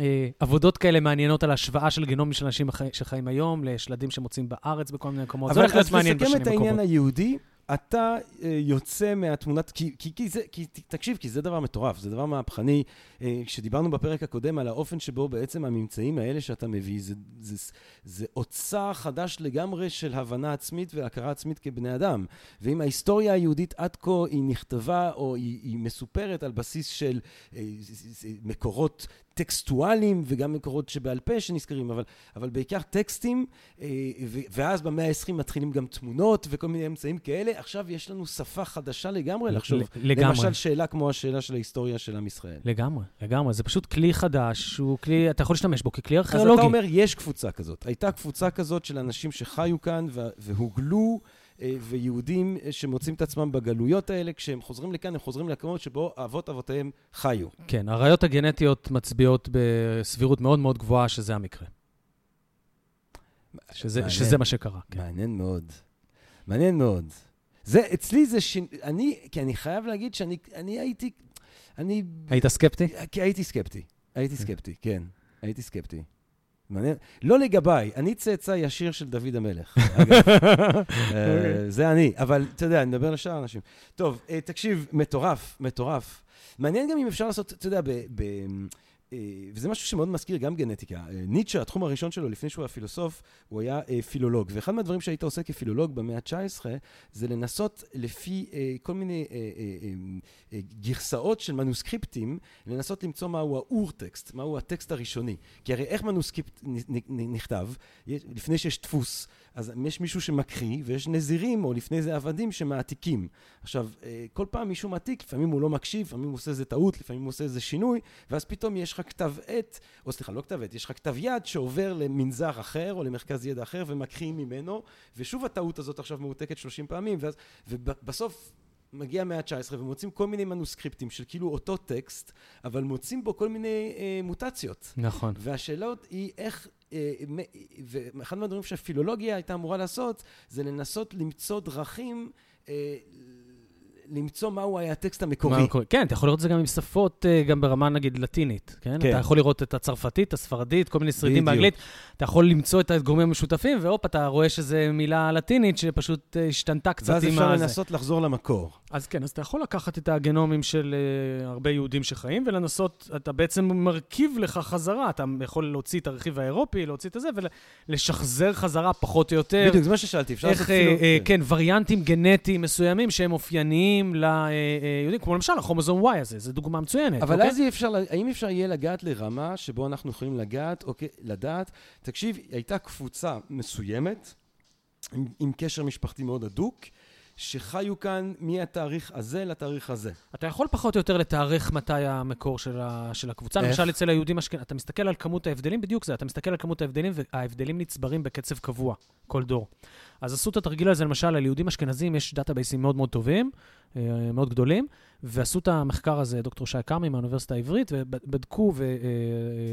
אה, עבודות כאלה מעניינות על השוואה של גנומים של אנשים שחיים היום לשלדים שמוצאים בארץ בכל מיני מקומות. זה אבל הולך להיות אז מעניין בשנים את העניין הקרובות. היהודי, אתה אה, יוצא מהתמונת, כי, כי, כי זה, כי תקשיב, כי זה דבר מטורף, זה דבר מהפכני. אה, כשדיברנו בפרק הקודם על האופן שבו בעצם הממצאים האלה שאתה מביא, זה, זה, זה, זה אוצר חדש לגמרי של הבנה עצמית והכרה עצמית כבני אדם. ואם ההיסטוריה היהודית עד כה היא נכתבה או היא, היא מסופרת על בסיס של אה, מקורות טקסטואליים וגם מקורות שבעל פה שנזכרים, אבל, אבל בעיקר טקסטים, אה, ואז במאה ה-20 מתחילים גם תמונות וכל מיני אמצעים כאלה. עכשיו יש לנו שפה חדשה לגמרי לחשוב. לגמרי. למשל, שאלה כמו השאלה של ההיסטוריה של עם ישראל. לגמרי, לגמרי. זה פשוט כלי חדש, שהוא כלי, אתה יכול להשתמש בו ככלי ארכיאולוגי. אז אתה אומר, יש קבוצה כזאת. הייתה קבוצה כזאת של אנשים שחיו כאן והוגלו. אה, ויהודים אה, שמוצאים את עצמם בגלויות האלה, כשהם חוזרים לכאן, הם חוזרים למקומות שבו אבות אבותיהם חיו. כן, הראיות הגנטיות מצביעות בסבירות מאוד מאוד גבוהה שזה המקרה. שזה, שזה מה שקרה. כן. מעניין מאוד. מעניין מאוד. זה, אצלי זה ש... אני, כי אני חייב להגיד שאני אני הייתי... אני... היית סקפטי? כי הייתי סקפטי. הייתי כן. סקפטי, כן. הייתי סקפטי. מעניין. לא לגביי, אני צאצא ישיר של דוד המלך, אגב. אה, זה אני, אבל אתה יודע, אני מדבר לשאר האנשים. טוב, אה, תקשיב, מטורף, מטורף. מעניין גם אם אפשר לעשות, אתה יודע, אה, וזה משהו שמאוד מזכיר גם גנטיקה. אה, ניטשה, התחום הראשון שלו, לפני שהוא היה פילוסוף, הוא היה אה, פילולוג. ואחד מהדברים שהיית עושה כפילולוג במאה ה-19, זה לנסות לפי כל מיני גרסאות של מנוסקריפטים, לנסות למצוא מהו האור-טקסט, מהו הטקסט הראשוני. כי הרי איך מנוסקריפט נכתב, לפני שיש דפוס, אז יש מישהו שמקריא, ויש נזירים, או לפני זה עבדים, שמעתיקים. עכשיו, כל פעם מישהו מעתיק, לפעמים הוא לא מקשיב, לפעמים הוא עושה איזה טעות, לפעמים הוא עושה איזה שינוי, ואז פתאום יש לך כתב עת, או סליחה, לא כתב עת, יש לך כתב יד שעובר למנזר אחר, או למרכז ידע אחר, ומקריאים ממנו, ושוב הטעות הזאת עכשיו מעותקת 30 פעמים, ואז, ובסוף מגיע המאה ה-19 ומוצאים כל מיני מנוסקריפטים של כאילו אותו טקסט, אבל מוצאים בו כל מיני אה, מוטציות. נכון. והשאלה היא איך, אה, ואחד מהדברים שהפילולוגיה הייתה אמורה לעשות, זה לנסות למצוא דרכים אה, למצוא מהו היה הטקסט המקורי. כן, אתה יכול לראות את זה גם עם שפות, אה, גם ברמה נגיד לטינית, כן? כן. אתה יכול לראות את הצרפתית, הספרדית, כל מיני שרידים באנגלית. אתה יכול למצוא את הגורמים המשותפים, והופ, אתה רואה שזו מילה לטינית שפשוט אה, השתנתה קצת עם הזה. ואז אפשר לנסות לחזור למקור. אז כן, אז אתה יכול לקחת את הגנומים של uh, הרבה יהודים שחיים, ולנסות, אתה בעצם מרכיב לך חזרה. אתה יכול להוציא את הרכיב האירופי, להוציא את זה, ולשחזר חזרה פחות או יותר. בדיוק, זה מה ששאלתי, אפשר לעשות אפילו... איך, כן, וריאנטים גנטיים מסוימים שהם אופייניים ליהודים, כמו למשל הכרומוזום Y הזה, זו דוגמה מצוינת. אבל אוקיי? אז אפשר, האם אפשר יהיה לגעת לרמה שבו אנחנו יכולים לגעת, אוקיי, לדעת, תקשיב, הייתה קבוצה מסוימת, עם, עם קשר משפחתי מאוד הדוק, שחיו כאן מהתאריך הזה לתאריך הזה. אתה יכול פחות או יותר לתארך מתי המקור של, ה, של הקבוצה. איך? למשל, אצל היהודים אשכנזים, אתה מסתכל על כמות ההבדלים, בדיוק זה, אתה מסתכל על כמות ההבדלים, וההבדלים נצברים בקצב קבוע, כל דור. אז עשו את התרגיל הזה, למשל, על יהודים אשכנזים יש דאטאבייסים מאוד מאוד טובים, אה, מאוד גדולים, ועשו את המחקר הזה, דוקטור שי כרמי מהאוניברסיטה העברית, ובדקו,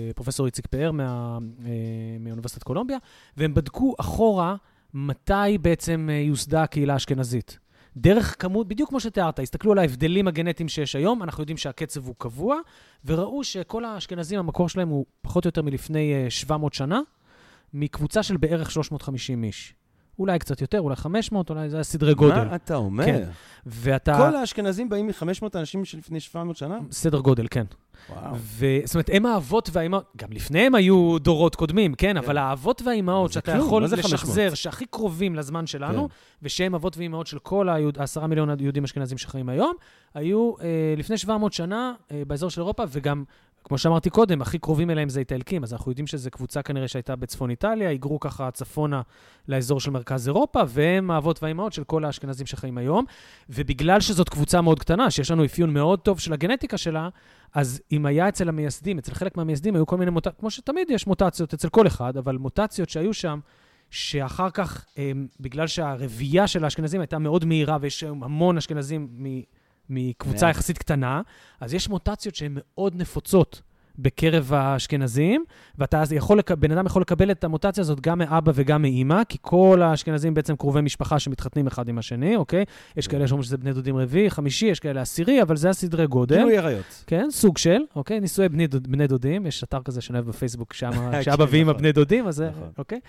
ופרופסור אה, איציק פאר מה, אה, מאוניברסיטת קולומביה, והם בדקו אחורה מתי בעצם יוסדה הקהילה האשכנזית. דרך כמות, בדיוק כמו שתיארת, הסתכלו על ההבדלים הגנטיים שיש היום, אנחנו יודעים שהקצב הוא קבוע, וראו שכל האשכנזים, המקור שלהם הוא פחות או יותר מלפני 700 שנה, מקבוצה של בערך 350 איש. אולי קצת יותר, אולי 500, אולי זה הסדרי גודל. מה אתה אומר? כן. ואתה... כל האשכנזים באים מ-500 אנשים שלפני 700 שנה? סדר גודל, כן. וואו. ו... זאת אומרת, הם האבות והאימהות, גם לפניהם היו דורות קודמים, כן? כן. אבל האבות והאימהות שאתה כלום, יכול לשחזר, שהכי קרובים לזמן שלנו, כן. ושהם אבות ואימהות של כל העשרה מיליון היהודים אשכנזים שחיים היום, היו אה, לפני 700 שנה אה, באזור של אירופה, וגם כמו שאמרתי קודם, הכי קרובים אליהם זה איטלקים, אז אנחנו יודעים שזו קבוצה כנראה שהייתה בצפון איטליה, היגרו ככה צפונה לאזור של מרכז אירופה, והם האבות והאימהות של כל האשכנזים שחיים היום. ובגלל שזאת קבוצה מאוד קטנה, שיש לנו אפיון מאוד טוב של הגנטיקה שלה, אז אם היה אצל המייסדים, אצל חלק מהמייסדים היו כל מיני מוטציות, כמו שתמיד יש מוטציות אצל כל אחד, אבל מוטציות שהיו שם, שאחר כך, הם, בגלל שהרבייה של האשכנזים הייתה מאוד מהירה, ויש היום המון אשכנזים מקבוצה yeah. יחסית קטנה, אז יש מוטציות שהן מאוד נפוצות בקרב האשכנזים, ואתה אז יכול, לק- בן אדם יכול לקבל את המוטציה הזאת גם מאבא וגם מאימא, כי כל האשכנזים בעצם קרובי משפחה שמתחתנים אחד עם השני, אוקיי? יש כאלה שאומרים שזה בני דודים רביעי, חמישי, יש כאלה עשירי, אבל זה הסדרי גודל. גילוי עריות. כן, סוג של, אוקיי? נישואי בני, דוד, בני דודים, יש אתר כזה שאני אוהב בפייסבוק, שם, כן, שאבא ואמא נכון. בני דודים, אז זה, נכון. אוקיי?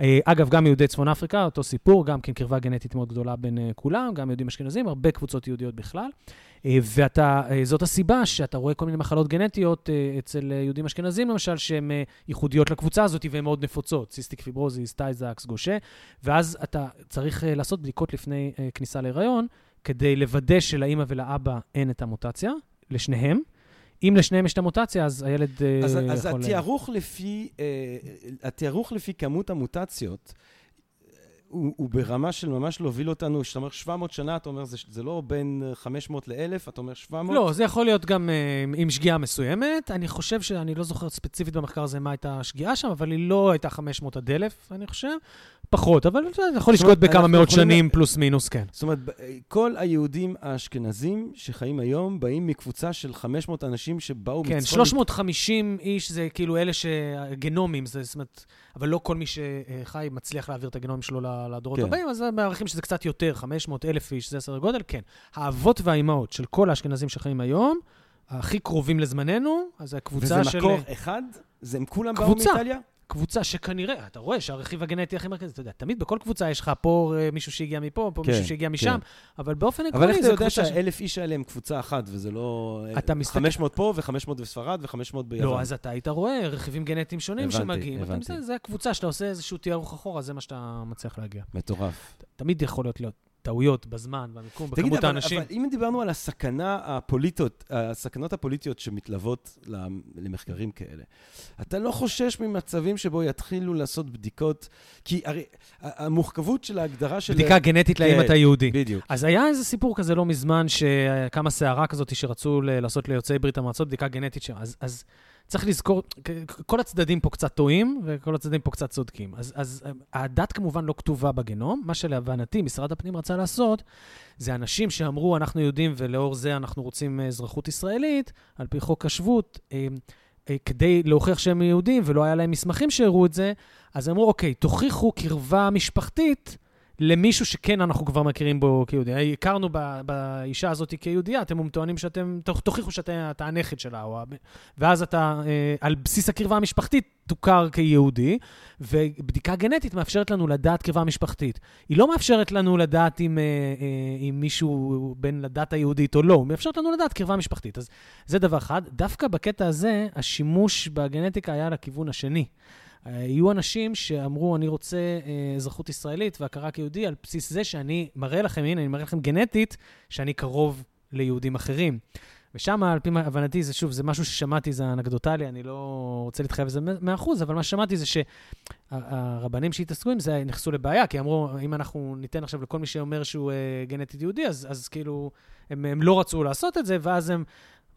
אה, אגב, גם יהודי צפון אפריקה, אותו סיפור, גם כן קרבה גנטית מאוד גדולה בין אה, כולם, גם יהודים אשכנזים, הרבה קבוצות יהודיות בכלל. אה, ואתה, אה, הסיבה שאתה רואה כל מיני מחלות גנטיות אה, אצל יהודים אשכנזים, למשל, שהן ייחודיות לקבוצה הזאת והן מאוד נפוצות, cystic fibrosis, טיי-זקס, גושה, ואז אתה צריך לעשות בדיקות לפני כניסה להיריון, כדי לוודא שלאימא ולאבא אין את המוטציה, לשניהם. אם לשניהם יש את המוטציה, אז הילד אז, יכול... אז התיארוך לפי, התיארוך לפי כמות המוטציות, הוא, הוא ברמה של ממש להוביל אותנו, כשאתה אומר 700 שנה, אתה אומר, זה, זה לא בין 500 ל-1000, אתה אומר 700? לא, זה יכול להיות גם אה, עם שגיאה מסוימת. אני חושב שאני לא זוכר ספציפית במחקר הזה מה הייתה השגיאה שם, אבל היא לא הייתה 500 עד 1,000, אני חושב. פחות, אבל אתה יכול לשגות בכמה מאות שנים פלוס מינוס, כן. זאת אומרת, כל היהודים האשכנזים שחיים היום באים מקבוצה של 500 אנשים שבאו כן, מצפון- 350 איש זה כאילו אלה שגנומים, זה, זאת אומרת, אבל לא כל מי שחי מצליח להעביר את הגנומים שלו לדורות כן. הבאים, אז מעריכים שזה קצת יותר, 500 אלף איש, זה סדר גודל, כן. האבות והאימהות של כל האשכנזים שחיים היום, הכי קרובים לזמננו, אז הקבוצה וזה של... מקור אחד? זה הם כולם באו. מאיטליה? קבוצה שכנראה, אתה רואה שהרכיב הגנטי הכי מרכזי, אתה יודע, תמיד בכל קבוצה יש לך פה אה, מישהו שהגיע מפה, פה כן, מישהו שהגיע משם, אבל באופן אבל עקרוני איך אתה זה יודע ש... שהאלף איש האלה הם קבוצה אחת, וזה לא... אתה מסתכל- 500 פה ו-500 בספרד ו-500 ביוון. לא, אז אתה היית רואה רכיבים גנטיים שונים הבנתי, שמגיעים. הבנתי. מסתכל, זה הקבוצה שאתה עושה איזשהו תיארוך אחורה, זה מה שאתה מצליח להגיע. מטורף. תמיד יכול להיות להיות טעויות בזמן, במיקום, תגיד, בכמות אבל, האנשים. אבל אם דיברנו על הסכנה הפוליטיות, הסכנות הפוליטיות שמתלוות למ- למחקרים כאלה, אתה לא חושש ממצבים שבו יתחילו לעשות בדיקות? כי הרי ה- המורכבות של ההגדרה של... בדיקה גנטית כן, לאם אתה יהודי. בדיוק. אז היה איזה סיפור כזה לא מזמן, שקמה סערה כזאת שרצו לעשות ליוצאי ברית המועצות בדיקה גנטית שם. אז, אז צריך לזכור, כל הצדדים פה קצת טועים, וכל הצדדים פה קצת צודקים. אז, אז הדת כמובן לא כתובה בגנום. מה שלהבנתי משרד הפנים רצה לעשות, זה אנשים שאמרו, אנחנו יהודים ולאור זה אנחנו רוצים אה, אזרחות ישראלית, על פי חוק השבות, אה, אה, כדי להוכיח שהם יהודים ולא היה להם מסמכים שהראו את זה, אז אמרו, אוקיי, תוכיחו קרבה משפחתית למישהו שכן אנחנו כבר מכירים בו כיהודי. הכרנו ב- באישה הזאת כיהודייה, אתם טוענים שאתם, תוכ- תוכיחו שאתה אתה הנכד שלה, או, ואז אתה, אה, על בסיס הקרבה המשפחתית, תוכר כיהודי, ובדיקה גנטית מאפשרת לנו לדעת קרבה משפחתית. היא לא מאפשרת לנו לדעת אם, אה, אה, אם מישהו בן לדת היהודית או לא, היא מאפשרת לנו לדעת קרבה משפחתית. אז זה דבר אחד. דווקא בקטע הזה, השימוש בגנטיקה היה לכיוון השני. אה, יהיו אנשים שאמרו, אני רוצה אה, אזרחות ישראלית והכרה כיהודי על בסיס זה שאני מראה לכם, הנה, אני מראה לכם גנטית, שאני קרוב ליהודים אחרים. ושם, על פי הבנתי, זה שוב, זה משהו ששמעתי, זה אנקדוטלי, אני לא רוצה להתחייב לזה 100%, אבל מה ששמעתי זה שהרבנים שהתעסקו עם זה נכנסו לבעיה, כי אמרו, אם אנחנו ניתן עכשיו לכל מי שאומר שהוא אה, גנטית יהודי, אז, אז כאילו, הם, הם לא רצו לעשות את זה, ואז הם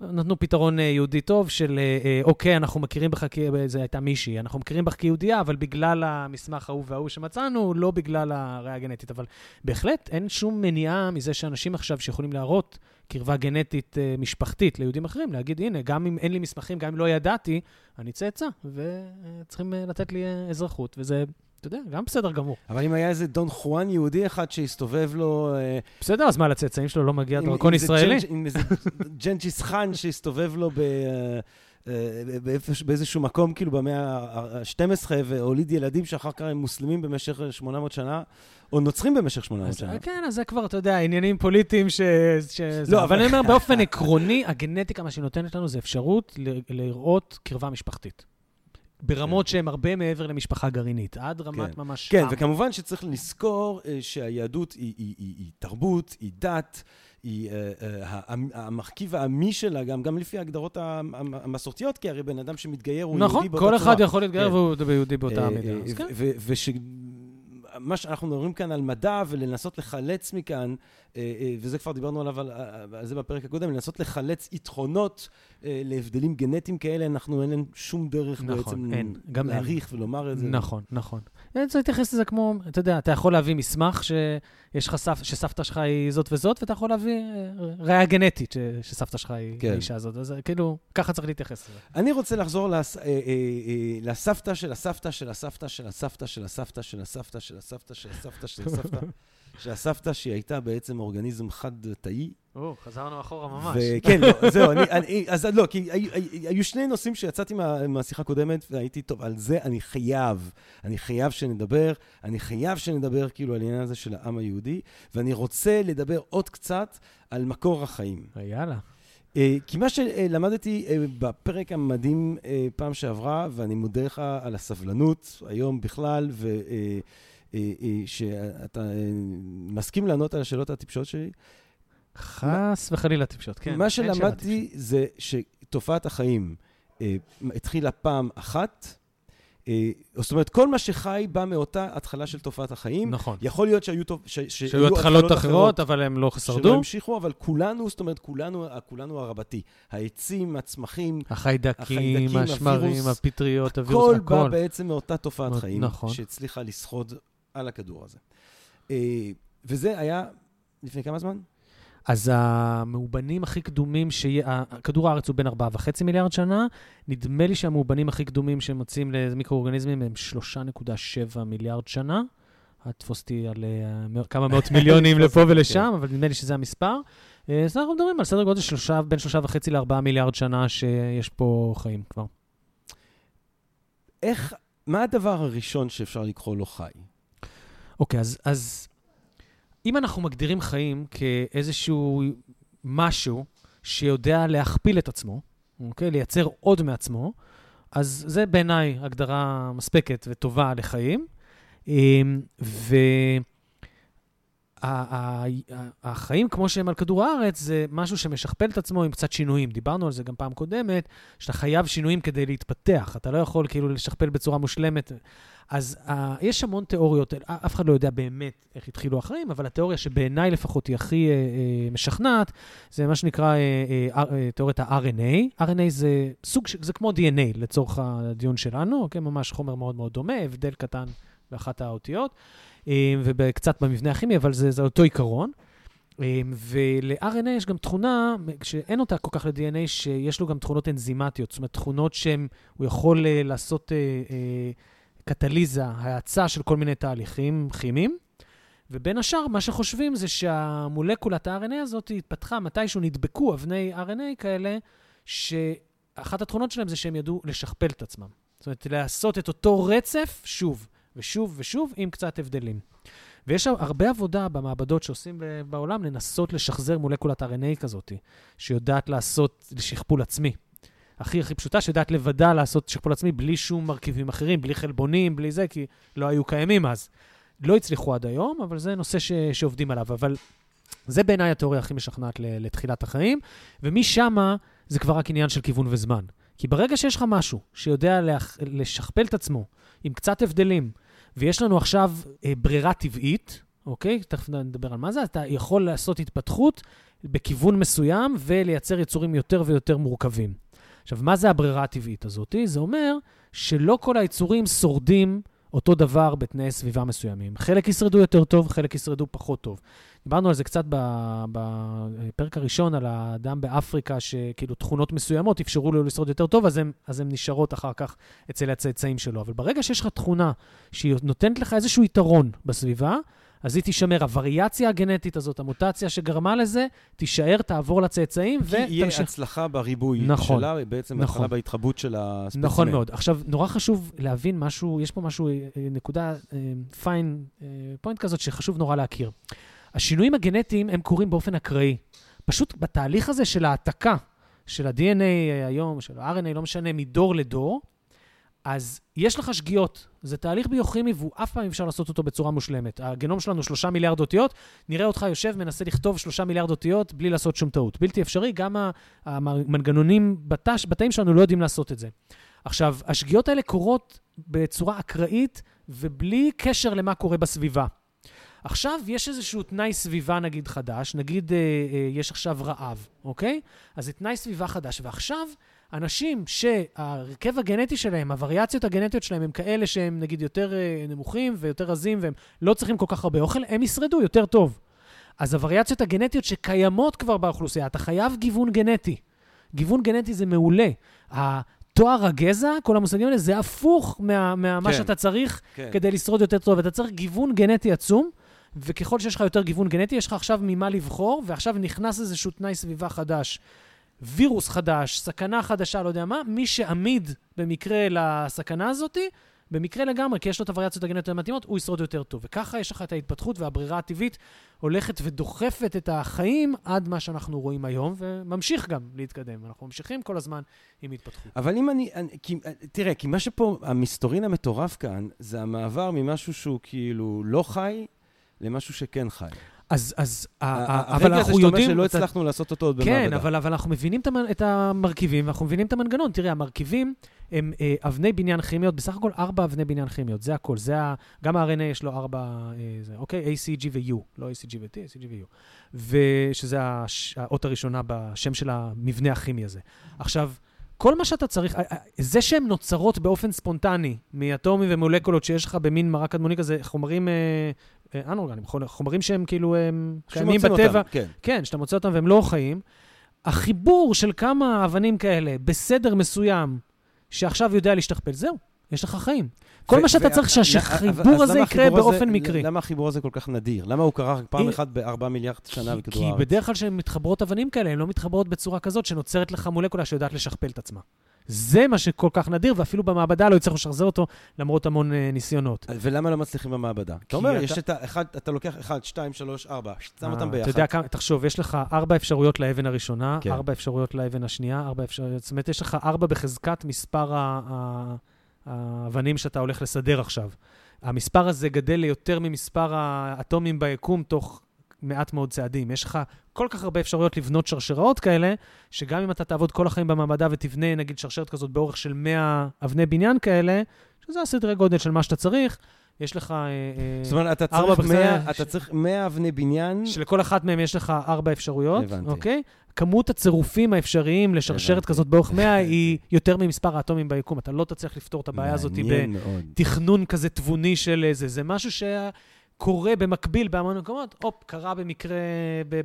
נתנו פתרון אה, יהודי טוב של, אה, אה, אוקיי, אנחנו מכירים בך, כ... זו הייתה מישהי, אנחנו מכירים בך כיהודייה, אבל בגלל המסמך ההוא וההוא שמצאנו, לא בגלל הראייה הגנטית. אבל בהחלט אין שום מניעה מזה שאנשים עכשיו שיכולים להראות קרבה גנטית משפחתית ליהודים אחרים, להגיד, הנה, גם אם אין לי מסמכים, גם אם לא ידעתי, אני צאצא, וצריכים לתת לי אזרחות, וזה, אתה יודע, גם בסדר גמור. אבל אם היה איזה דון חואן יהודי אחד שהסתובב לו... אה, בסדר, אז מה, לצאצאים שלו לא מגיע דרכון איזה ישראלי? עם איזה ג'נג'יס חאן שהסתובב לו ב... אה, אה, באיזשהו מקום, כאילו במאה ה-12, והוליד ילדים שאחר כך הם מוסלמים במשך 800 שנה, או נוצרים במשך 800 אז, שנה. כן, אז זה כבר, אתה יודע, עניינים פוליטיים ש... לא, אבל אני אומר, באופן עקרוני, הגנטיקה, מה שהיא נותנת לנו זה אפשרות לראות קרבה משפחתית. ברמות שהן הרבה מעבר למשפחה גרעינית, עד רמת כן. ממש... כן. וכמובן שצריך לזכור אה, שהיהדות היא, תרבות, היא דת, היא אה, אה, המ- המרכיב העמי שלה, גם, גם לפי ההגדרות המ- המ- המסורתיות, כי הרי בן אדם שמתגייר הוא נכון, יהודי באותה כל צורה. אחד יכול להתגייר כן. והוא יהודי באותה אה, מידה. אה, אז כן. מה שאנחנו מדברים כאן על מדע ולנסות לחלץ מכאן, אה, אה, וזה כבר דיברנו עליו, על, על זה בפרק הקודם, לנסות לחלץ יתרונות אה, להבדלים גנטיים כאלה, אנחנו אין להם שום דרך נכון, בעצם אין, גם אין. להעריך ולומר את זה. נכון, נכון. רוצה להתייחס לזה כמו, אתה יודע, אתה יכול להביא מסמך שיש לך סף, שסבתא שלך היא זאת וזאת, ואתה יכול להביא אה, ראייה גנטית ש, שסבתא שלך היא כן. האישה הזאת. אז אה, כאילו, ככה צריך להתייחס לזה. אני רוצה לחזור לס, אה, אה, אה, לסבתא של הסבתא של הסבתא של הסבתא של הסבתא של הסבתא של הסבתא של הסבתא של הסבתא של הסבתא שהיא הייתה בעצם אורגניזם חד-תאי. או, חזרנו אחורה וכן, לא, זהו, אני, אני, אז לא, כי היו, היו שני נושאים שיצאתי מה, מהשיחה הקודמת, והייתי, טוב, על זה אני חייב, אני חייב שנדבר, אני חייב שנדבר כאילו על העניין הזה של העם היהודי, ואני רוצה לדבר עוד קצת על מקור החיים. יאללה. אה, כי מה שלמדתי אה, בפרק המדהים אה, פעם שעברה, ואני מודה לך על הסבלנות היום בכלל, ושאתה מסכים לענות על השאלות הטיפשות שלי. חס וחלילה טיפשות, כן. מה שלמדתי. זה שתופעת החיים אה, התחילה פעם אחת. אה, זאת אומרת, כל מה שחי בא מאותה התחלה של תופעת החיים. נכון. יכול להיות שהיו, תופ- ש- שהיו התחלות אחרות, אבל הם לא שלא שרדו. המשיכו, אבל כולנו, זאת אומרת, כולנו, כולנו הרבתי. העצים, הצמחים, החיידקים, החיידקים, השמרים, הפטריות, הווירוס, הכל הכל. בא בעצם מאותה תופעת מאוד- חיים, נכון. שהצליחה לשרוד על הכדור הזה. אה, וזה היה לפני כמה זמן? אז המאובנים הכי קדומים, שיה- כדור הארץ הוא בין 4.5 מיליארד שנה, נדמה לי שהמאובנים הכי קדומים שמוצאים למיקרואורגניזמים הם 3.7 מיליארד שנה. אל תתפוס אותי על מא- כמה מאות מיליונים לפה ולשם, אבל נדמה לי שזה המספר. אה, אז אנחנו מדברים על סדר גודל של שלושה, בין 3.5 ל-4 מיליארד שנה שיש פה חיים כבר. איך, מה הדבר הראשון שאפשר לקרוא לו חי? אוקיי, אז, אז אם אנחנו מגדירים חיים כאיזשהו משהו שיודע להכפיל את עצמו, אוקיי? לייצר עוד מעצמו, אז זה בעיניי הגדרה מספקת וטובה לחיים. אמ, והחיים כמו שהם על כדור הארץ זה משהו שמשכפל את עצמו עם קצת שינויים. דיברנו על זה גם פעם קודמת, שאתה חייב שינויים כדי להתפתח. אתה לא יכול כאילו לשכפל בצורה מושלמת. אז uh, יש המון תיאוריות, אף אחד לא יודע באמת איך התחילו החיים, אבל התיאוריה שבעיניי לפחות היא הכי uh, uh, משכנעת, זה מה שנקרא uh, uh, uh, תיאוריית ה-RNA. RNA זה סוג, ש- זה כמו DNA לצורך הדיון שלנו, אוקיי? ממש חומר מאוד מאוד דומה, הבדל קטן באחת האותיות, uh, וקצת במבנה הכימי, אבל זה, זה אותו עיקרון. Um, ול-RNA יש גם תכונה, שאין אותה כל כך ל-DNA, שיש לו גם תכונות אנזימטיות, זאת אומרת, תכונות שהוא יכול uh, לעשות... Uh, uh, קטליזה, האצה של כל מיני תהליכים כימיים. ובין השאר, מה שחושבים זה שהמולקולת ה-RNA הזאת התפתחה מתישהו נדבקו אבני RNA כאלה, שאחת התכונות שלהם זה שהם ידעו לשכפל את עצמם. זאת אומרת, לעשות את אותו רצף שוב ושוב ושוב עם קצת הבדלים. ויש הרבה עבודה במעבדות שעושים בעולם לנסות לשחזר מולקולת RNA כזאת, שיודעת לעשות שכפול עצמי. הכי הכי פשוטה, שיודעת לבדה לעשות שכפול עצמי בלי שום מרכיבים אחרים, בלי חלבונים, בלי זה, כי לא היו קיימים אז. לא הצליחו עד היום, אבל זה נושא ש, שעובדים עליו. אבל זה בעיניי התיאוריה הכי משכנעת לתחילת החיים, ומשם זה כבר רק עניין של כיוון וזמן. כי ברגע שיש לך משהו שיודע לח- לשכפל את עצמו עם קצת הבדלים, ויש לנו עכשיו אה, ברירה טבעית, אוקיי? תכף נדבר על מה זה, אתה יכול לעשות התפתחות בכיוון מסוים ולייצר יצורים יותר ויותר מורכבים. עכשיו, מה זה הברירה הטבעית הזאת? זה אומר שלא כל היצורים שורדים אותו דבר בתנאי סביבה מסוימים. חלק ישרדו יותר טוב, חלק ישרדו פחות טוב. דיברנו על זה קצת בפרק הראשון, על האדם באפריקה, שכאילו תכונות מסוימות אפשרו לו לשרוד יותר טוב, אז הן נשארות אחר כך אצל הצאצאים שלו. אבל ברגע שיש לך תכונה שהיא נותנת לך איזשהו יתרון בסביבה, אז היא תישמר. הווריאציה הגנטית הזאת, המוטציה שגרמה לזה, תישאר, תעבור לצאצאים כי יהיה ותמשיך. הצלחה בריבוי נכון. שלה, בעצם נכון. התחלה בהתחבאות של הספצימן. נכון מאוד. עכשיו, נורא חשוב להבין משהו, יש פה משהו, אה, נקודה פיין פוינט כזאת שחשוב נורא להכיר. השינויים הגנטיים הם קורים באופן אקראי. פשוט בתהליך הזה של העתקה של ה-DNA היום, של ה-RNA, לא משנה, מדור לדור, אז יש לך שגיאות. זה תהליך ביוכימי והוא אף פעם אפשר לעשות אותו בצורה מושלמת. הגנום שלנו שלושה מיליארד אותיות, נראה אותך יושב, מנסה לכתוב שלושה מיליארד אותיות בלי לעשות שום טעות. בלתי אפשרי, גם המנגנונים בתש, בתאים שלנו לא יודעים לעשות את זה. עכשיו, השגיאות האלה קורות בצורה אקראית ובלי קשר למה קורה בסביבה. עכשיו, יש איזשהו תנאי סביבה, נגיד, חדש, נגיד אה, אה, יש עכשיו רעב, אוקיי? אז זה תנאי סביבה חדש, ועכשיו, אנשים שההרכב הגנטי שלהם, הווריאציות הגנטיות שלהם הם כאלה שהם נגיד יותר אה, נמוכים ויותר רזים והם לא צריכים כל כך הרבה אוכל, הם ישרדו יותר טוב. אז הווריאציות הגנטיות שקיימות כבר באוכלוסייה, אתה חייב גיוון גנטי. גיוון גנטי זה מעולה. תואר הגזע, כל המושגים האלה, זה הפוך מה, מה כן. שאתה צריך כן. כדי לשרוד יותר טוב. אתה צריך גיוון גנטי עצום, וככל שיש לך יותר גיוון גנטי, יש לך עכשיו ממה לבחור, ועכשיו נכנס איזשהו תנאי סביבה חדש. וירוס חדש, סכנה חדשה, לא יודע מה, מי שעמיד במקרה לסכנה הזאת, במקרה לגמרי, כי יש לו את הווריאציות הגנטיות המתאימות, הוא ישרוד יותר טוב. וככה יש לך את ההתפתחות והברירה הטבעית הולכת ודוחפת את החיים עד מה שאנחנו רואים היום, וממשיך גם להתקדם. אנחנו ממשיכים כל הזמן עם התפתחות. אבל אם אני, אני כי, תראה, כי מה שפה, המסתורין המטורף כאן, זה המעבר ממשהו שהוא כאילו לא חי למשהו שכן חי. אז, אז, ה- ה- הרגע אבל הזה אנחנו שאתה אומר יודעים... שלא הצלחנו לעשות אותו עוד במעבדה. כן, אבל, אבל אנחנו מבינים את, המ- את המרכיבים, ואנחנו מבינים את המנגנון. תראה, המרכיבים הם אה, אבני בניין כימיות, בסך הכל ארבע אבני בניין כימיות, זה הכל. זה ה... גם ה-RNA יש לו ארבע, אה, זה, אוקיי? ACG ו-U, לא ACG ו-T, ACG ו-U. ושזה הש... האות הראשונה בשם של המבנה הכימי הזה. עכשיו, כל מה שאתה צריך, זה שהן נוצרות באופן ספונטני מאטומים ומולקולות שיש לך במין מרק קדמוני כזה, חומרים אה, אה, אנאורגניים, חומר- חומרים שהם כאילו הם קיימים בטבע, אותם, כן. כן, שאתה מוצא אותם והם לא חיים, החיבור של כמה אבנים כאלה בסדר מסוים, שעכשיו יודע להשתכפל, זהו, יש לך חיים. כל מה שאתה צריך שהחיבור הזה יקרה באופן מקרי. למה החיבור הזה כל כך נדיר? למה הוא קרה רק פעם אם- אחת בארבעה מיליארד שנה כי- בכדור כי הארץ? בדרך כלל כשהן מתחברות אבנים כאלה, הן לא מתחברות בצורה כזאת שנוצרת לך מולקולה שיודעת לשכפל את עצמה. זה מה שכל כך נדיר, ואפילו במעבדה לא יצטרכו לשחזר אותו, למרות המון אה, ניסיונות. ולמה לא מצליחים במעבדה? אתה אומר, יש את האחד, אתה לוקח אחד, שתיים, שלוש, ארבע, שם אותם אה, ביחד. אתה יודע כמה, תחשוב, יש לך ארבע אפשרויות לאבן הראשונה, כן. ארבע אפשרויות לאבן השנייה, ארבע אפשרויות, זאת אומרת, יש לך ארבע בחזקת מספר ה- ה- האבנים שאתה הולך לסדר עכשיו. המספר הזה גדל ליותר ממספר האטומים ביקום תוך מעט מאוד צעדים. יש לך כל כך הרבה אפשרויות לבנות שרשראות כאלה, שגם אם אתה תעבוד כל החיים במעבדה ותבנה, נגיד, שרשרת כזאת באורך של 100 אבני בניין כאלה, שזה הסדרי גודל של מה שאתה צריך, יש לך... אה, אה, זאת אומרת, אתה צריך בחזקת- 100 אתה צריך 100 אבני בניין. שלכל אחת מהן יש לך ארבע אפשרויות, הבנתי. אוקיי? כמות הצירופים האפשריים לשרשרת הבנתי. כזאת באורך 100 היא יותר ממספר האטומים ביקום. אתה לא תצליח לפתור את הבעיה הזאת. בתכנון כזה תבוני של איזה. זה משהו שקורה במקביל בהמון מקומות, הופ, קרה במקרה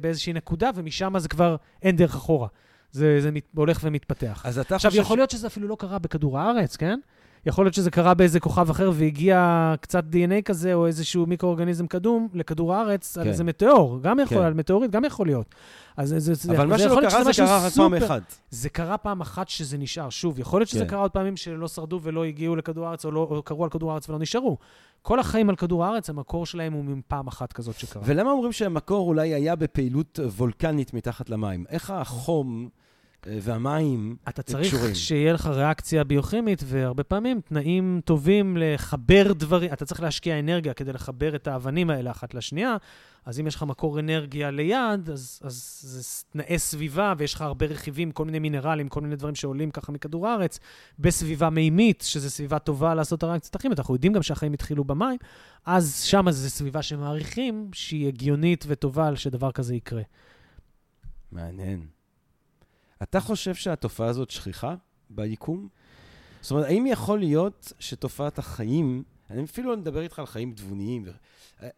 באיזושהי נקודה, ומשם זה כבר אין דרך אחורה. זה, זה מת, הולך ומתפתח. אז אתה עכשיו, חושב... יכול להיות שזה אפילו לא קרה בכדור הארץ, כן? יכול להיות שזה קרה באיזה כוכב אחר והגיע קצת DNA כזה, או איזשהו מיקרואורגניזם קדום לכדור הארץ, על כן. איזה מטאור, גם יכול, כן. על מטאורית, גם יכול להיות. אז זה, זה, אבל מה זה שלא יכול להיות קרה זה קרה רק פעם סופר- אחת. זה קרה פעם אחת שזה נשאר. שוב, יכול להיות שזה כן. קרה עוד פעמים שלא שרדו ולא הגיעו לכדור הארץ, או, לא, או קרו על כדור הארץ ולא נשארו. כל החיים על כדור הארץ, המקור שלהם הוא מפעם אחת כזאת שקרה. ולמה אומרים שהמקור אולי היה בפעילות וולקנית מתחת למים? איך החום אה, והמים אתה צריך קשורים? שיהיה לך ריאקציה ביוכימית, והרבה פעמים תנאים טובים לחבר דברים, אתה צריך להשקיע אנרגיה כדי לחבר את האבנים האלה אחת לשנייה, אז אם יש לך מקור אנרגיה ליד, אז, אז זה תנאי סביבה, ויש לך הרבה רכיבים, כל מיני מינרלים, כל מיני דברים שעולים ככה מכדור הארץ, בסביבה מימית, שזו סביבה טובה לעשות הריאקציית הכימית, אנחנו יודעים גם שהחיים התחילו במים, אז שם זו סביבה שמעריכים שהיא הגיונית וטובה שדבר כזה יקרה. מעניין. אתה חושב שהתופעה הזאת שכיחה ביקום? זאת אומרת, האם יכול להיות שתופעת החיים, אני אפילו לא מדבר איתך על חיים תבוניים,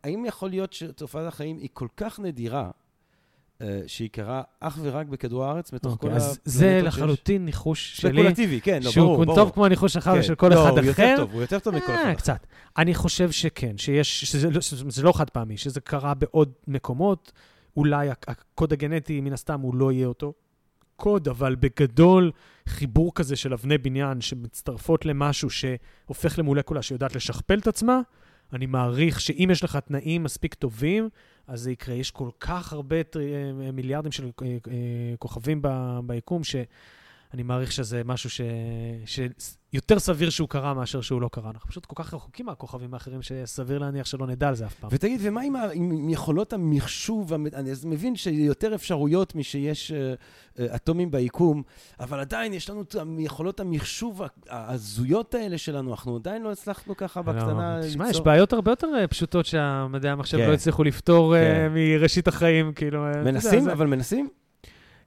האם יכול להיות שתופעת החיים היא כל כך נדירה, אה, שהיא קרה אך ורק בכדור הארץ, מתוך אוקיי, כל הפלנטות זה שיש? לחלוטין ניחוש שלי. ספקולטיבי, כן, לא, ברור, שהוא ברור. טוב כמו הניחוש שלך כן. ושל כל לא, אחד הוא אחר. יותר טוב, הוא יותר טוב מכל אחד אה, אחר. קצת. אני חושב שכן, שיש, שזה, לא- שזה לא חד פעמי, שזה קרה בעוד מקומות. אולי הק- הקוד הגנטי, מן הסתם, הוא לא יהיה אותו קוד, אבל בגדול, חיבור כזה של אבני בניין שמצטרפות למשהו שהופך למולקולה שיודעת לשכפל את עצמה, אני מעריך שאם יש לך תנאים מספיק טובים, אז זה יקרה. יש כל כך הרבה אה, מיליארדים של אה, אה, כוכבים ביקום, ש... אני מעריך שזה משהו ש... שיותר סביר שהוא קרה מאשר שהוא לא קרה. אנחנו פשוט כל כך רחוקים מהכוכבים האחרים, שסביר להניח שלא נדע על זה אף פעם. ותגיד, ומה עם, ה- עם, יכולות המחשוב? המ- אני מבין שיותר אפשרויות משיש אה, אה, אטומים ביקום, אבל עדיין יש לנו את יכולות המחשוב ההזויות האלה שלנו, אנחנו עדיין לא הצלחנו ככה בקטנה לא, ליצור... תשמע, יש בעיות הרבה יותר אה, פשוטות שהמדעי המחשב כן. לא הצליחו לפתור כן. מראשית החיים, כאילו... מנסים, אבל מנסים?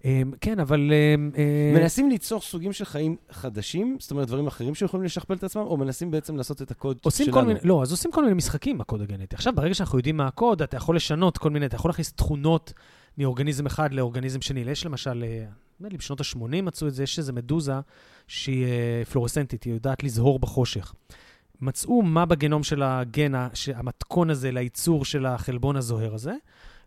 אה, כן, אבל... אה, אה, מנסים ליצור סוגים של חיים חדשים, זאת אומרת, דברים אחרים שיכולים לשכפל את עצמם, או מנסים בעצם לעשות את הקוד שלנו? כל מיני, לא, אז עושים כל מיני משחקים עם הקוד הגנטי. עכשיו, ברגע שאנחנו יודעים מה הקוד, אתה יכול לשנות כל מיני, אתה יכול להכניס תכונות מאורגניזם אחד לאורגניזם שני. יש למשל, אה, נדמה לי בשנות ה-80 מצאו את זה, יש איזו מדוזה שהיא אה, פלורסנטית, היא יודעת לזהור בחושך. מצאו מה בגנום של הגן, המתכון הזה לייצור של החלבון הזוהר הזה.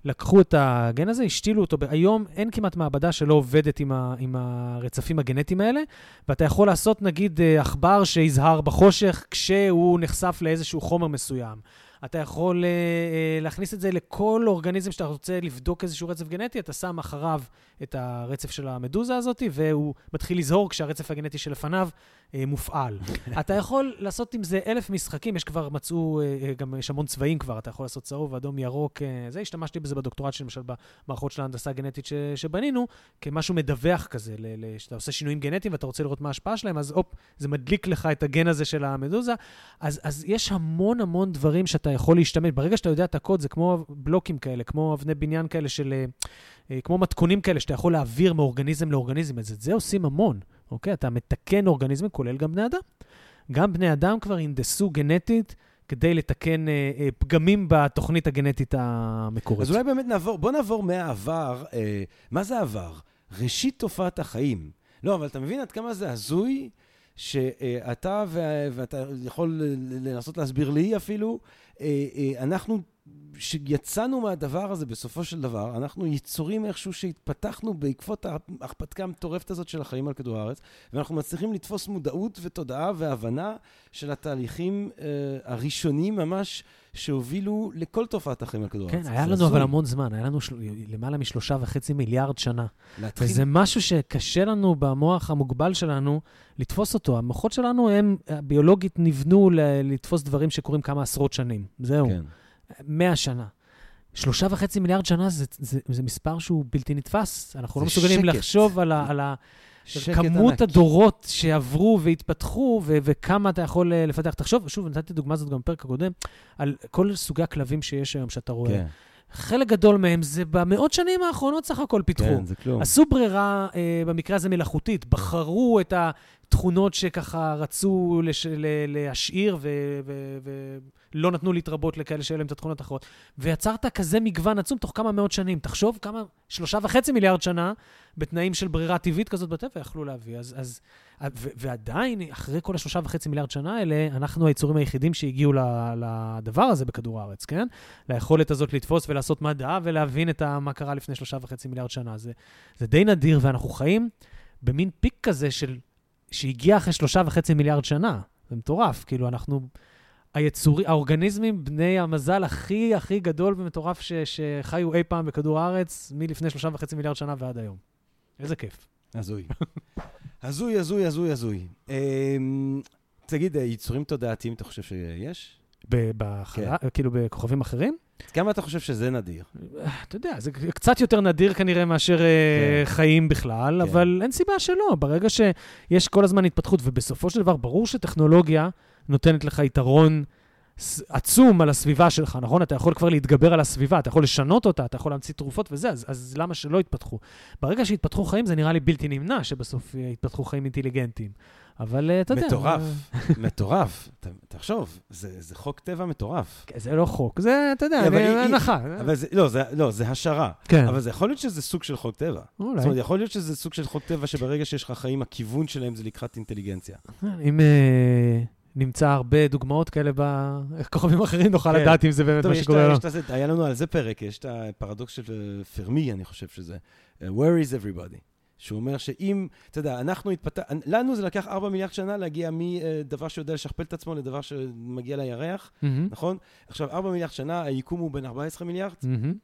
לקחו את הגן הזה, השתילו אותו. היום אין כמעט מעבדה שלא עובדת עם, ה, עם הרצפים הגנטיים האלה, ואתה יכול לעשות נגיד אה, עכבר שיזהר בחושך כשהוא נחשף לאיזשהו חומר מסוים. אתה יכול אה, להכניס את זה לכל אורגניזם שאתה רוצה לבדוק איזשהו רצף גנטי, אתה שם אחריו את הרצף של המדוזה הזאת, והוא מתחיל לזהור כשהרצף הגנטי שלפניו מופעל. אתה יכול לעשות עם זה אלף משחקים, יש כבר, מצאו, אה, אה, גם יש המון צבעים כבר, אתה יכול לעשות צהוב, אדום, ירוק, אה, זה, השתמשתי בזה בדוקטורט שלי, למשל במערכות של ההנדסה הגנטית ש, שבנינו, כמשהו מדווח כזה, שאתה עושה שינויים גנטיים ואתה רוצה לראות מה ההשפעה שלהם, אז הופ, זה מדליק לך את הגן הזה של המדוזה. אז, אז יש המון המון דברים שאתה יכול להשתמש. ברגע שאתה יודע את הקוד, זה כמו בלוקים כאלה, כמו אבני בניין כאלה של... אה, אה, כמו מתכונים כאלה שאתה יכול להעביר מאורגניזם לאורגניזם. אז את זה עושים המון, אוקיי? אתה מתקן אורגניזמים, כולל גם בני אדם. גם בני אדם כבר הנדסו גנטית כדי לתקן אה, אה, פגמים בתוכנית הגנטית המקורית. אז אולי באמת נעבור, בוא נעבור מהעבר, אה, מה זה העבר? ראשית תופעת החיים. לא, אבל אתה מבין עד כמה זה הזוי, שאתה, ואתה יכול לנסות להסביר לי אפילו, אה, אה, אנחנו, שיצאנו מהדבר הזה בסופו של דבר, אנחנו יצורים איכשהו שהתפתחנו בעקבות ההרפתקה המטורפת הזאת של החיים על כדור הארץ, ואנחנו מצליחים לתפוס מודעות ותודעה והבנה של התהליכים אה, הראשונים ממש שהובילו לכל תופעת החיים על כדור הארץ. כן, היה לנו הזוי. אבל המון זמן, היה לנו של... למעלה משלושה וחצי מיליארד שנה. להתחיל וזה משהו שקשה לנו במוח המוגבל שלנו לתפוס אותו. המוחות שלנו הם ביולוגית נבנו ל- לתפוס דברים שקורים כמה עשרות שנים. זהו, כן. מאה שנה. שלושה וחצי מיליארד שנה זה, זה, זה מספר שהוא בלתי נתפס. אנחנו לא מסוגלים שקט. לחשוב על, ה, על ה, כמות ענק. הדורות שעברו והתפתחו, ו- וכמה אתה יכול אה, לפתח. תחשוב, שוב, נתתי דוגמה הזאת גם בפרק הקודם, על כל סוגי הכלבים שיש היום שאתה רואה. כן, חלק גדול מהם זה במאות שנים האחרונות סך הכל פיתחו. כן, זה כלום. עשו ברירה, אה, במקרה הזה מלאכותית, בחרו את התכונות שככה רצו לש, ל, להשאיר ו- ו- ולא נתנו להתרבות לכאלה שהיו להם את התכונות האחרות. ויצרת כזה מגוון עצום תוך כמה מאות שנים. תחשוב כמה, שלושה וחצי מיליארד שנה, בתנאים של ברירה טבעית כזאת בטבע, יכלו להביא. אז, אז, ו- ועדיין, אחרי כל השלושה וחצי מיליארד שנה האלה, אנחנו היצורים היחידים שהגיעו לדבר הזה בכדור הארץ, כן? ליכולת הזאת לתפוס ולעשות מדע ולהבין את מה קרה לפני שלושה וחצי מיליארד שנה. זה, זה די נדיר, ואנחנו חיים במין פיק כזה של, שהגיע אחרי שלושה וחצי מיליארד שנה. זה מטורף, כאילו, אנחנו... היצורי, האורגניזמים בני המזל הכי הכי גדול ומטורף ש, שחיו אי פעם בכדור הארץ, מלפני שלושה וחצי מיליארד שנה ועד היום. איזה כיף. הזוי. הזוי, הזוי, הזוי, הזוי. אמ, תגיד, יצורים תודעתיים אתה חושב שיש? ב- בחלה, כאילו בכוכבים אחרים? כמה אתה חושב שזה נדיר? אתה יודע, זה קצת יותר נדיר כנראה מאשר אה, כן. חיים בכלל, כן. אבל אין סיבה שלא. ברגע שיש כל הזמן התפתחות, ובסופו של דבר, ברור שטכנולוגיה נותנת לך יתרון עצום על הסביבה שלך, נכון? אתה יכול כבר להתגבר על הסביבה, אתה יכול לשנות אותה, אתה יכול להמציא תרופות וזה, אז, אז למה שלא יתפתחו? ברגע שהתפתחו חיים, זה נראה לי בלתי נמנע שבסוף אה, יתפתחו חיים אינטליגנטיים. אבל אה, אתה יודע... מטורף, אה, מטורף. תחשוב, זה זה חוק טבע מטורף. זה לא חוק, זה, אתה יודע, הנחה. לא, זה, לא, זה השערה. כן, אבל זה יכול להיות שזה סוג של חוק טבע. אולי. זאת אומרת, יכול להיות שזה סוג של חוק טבע שברגע שיש לך חיים, הכיוון שלהם זה לקראת אינטליגנציה. אם נמצא הרבה דוגמאות כאלה בכוכבים אחרים, נוכל כן. לדעת אם זה באמת טוב, מה שקורה את ה- לו. יש את הזה, היה לנו על זה פרק, יש את הפרדוקס של אה, פרמי, אני חושב שזה. אה, Where is everybody? שהוא אומר שאם, אתה יודע, אנחנו התפתח... לנו זה לקח 4 מיליארד שנה להגיע מדבר שיודע לשכפל את עצמו לדבר שמגיע לירח, מהמם, נכון? עכשיו, 4 מיליארד שנה, היקום הוא בין 14 מיליארד, מהמם.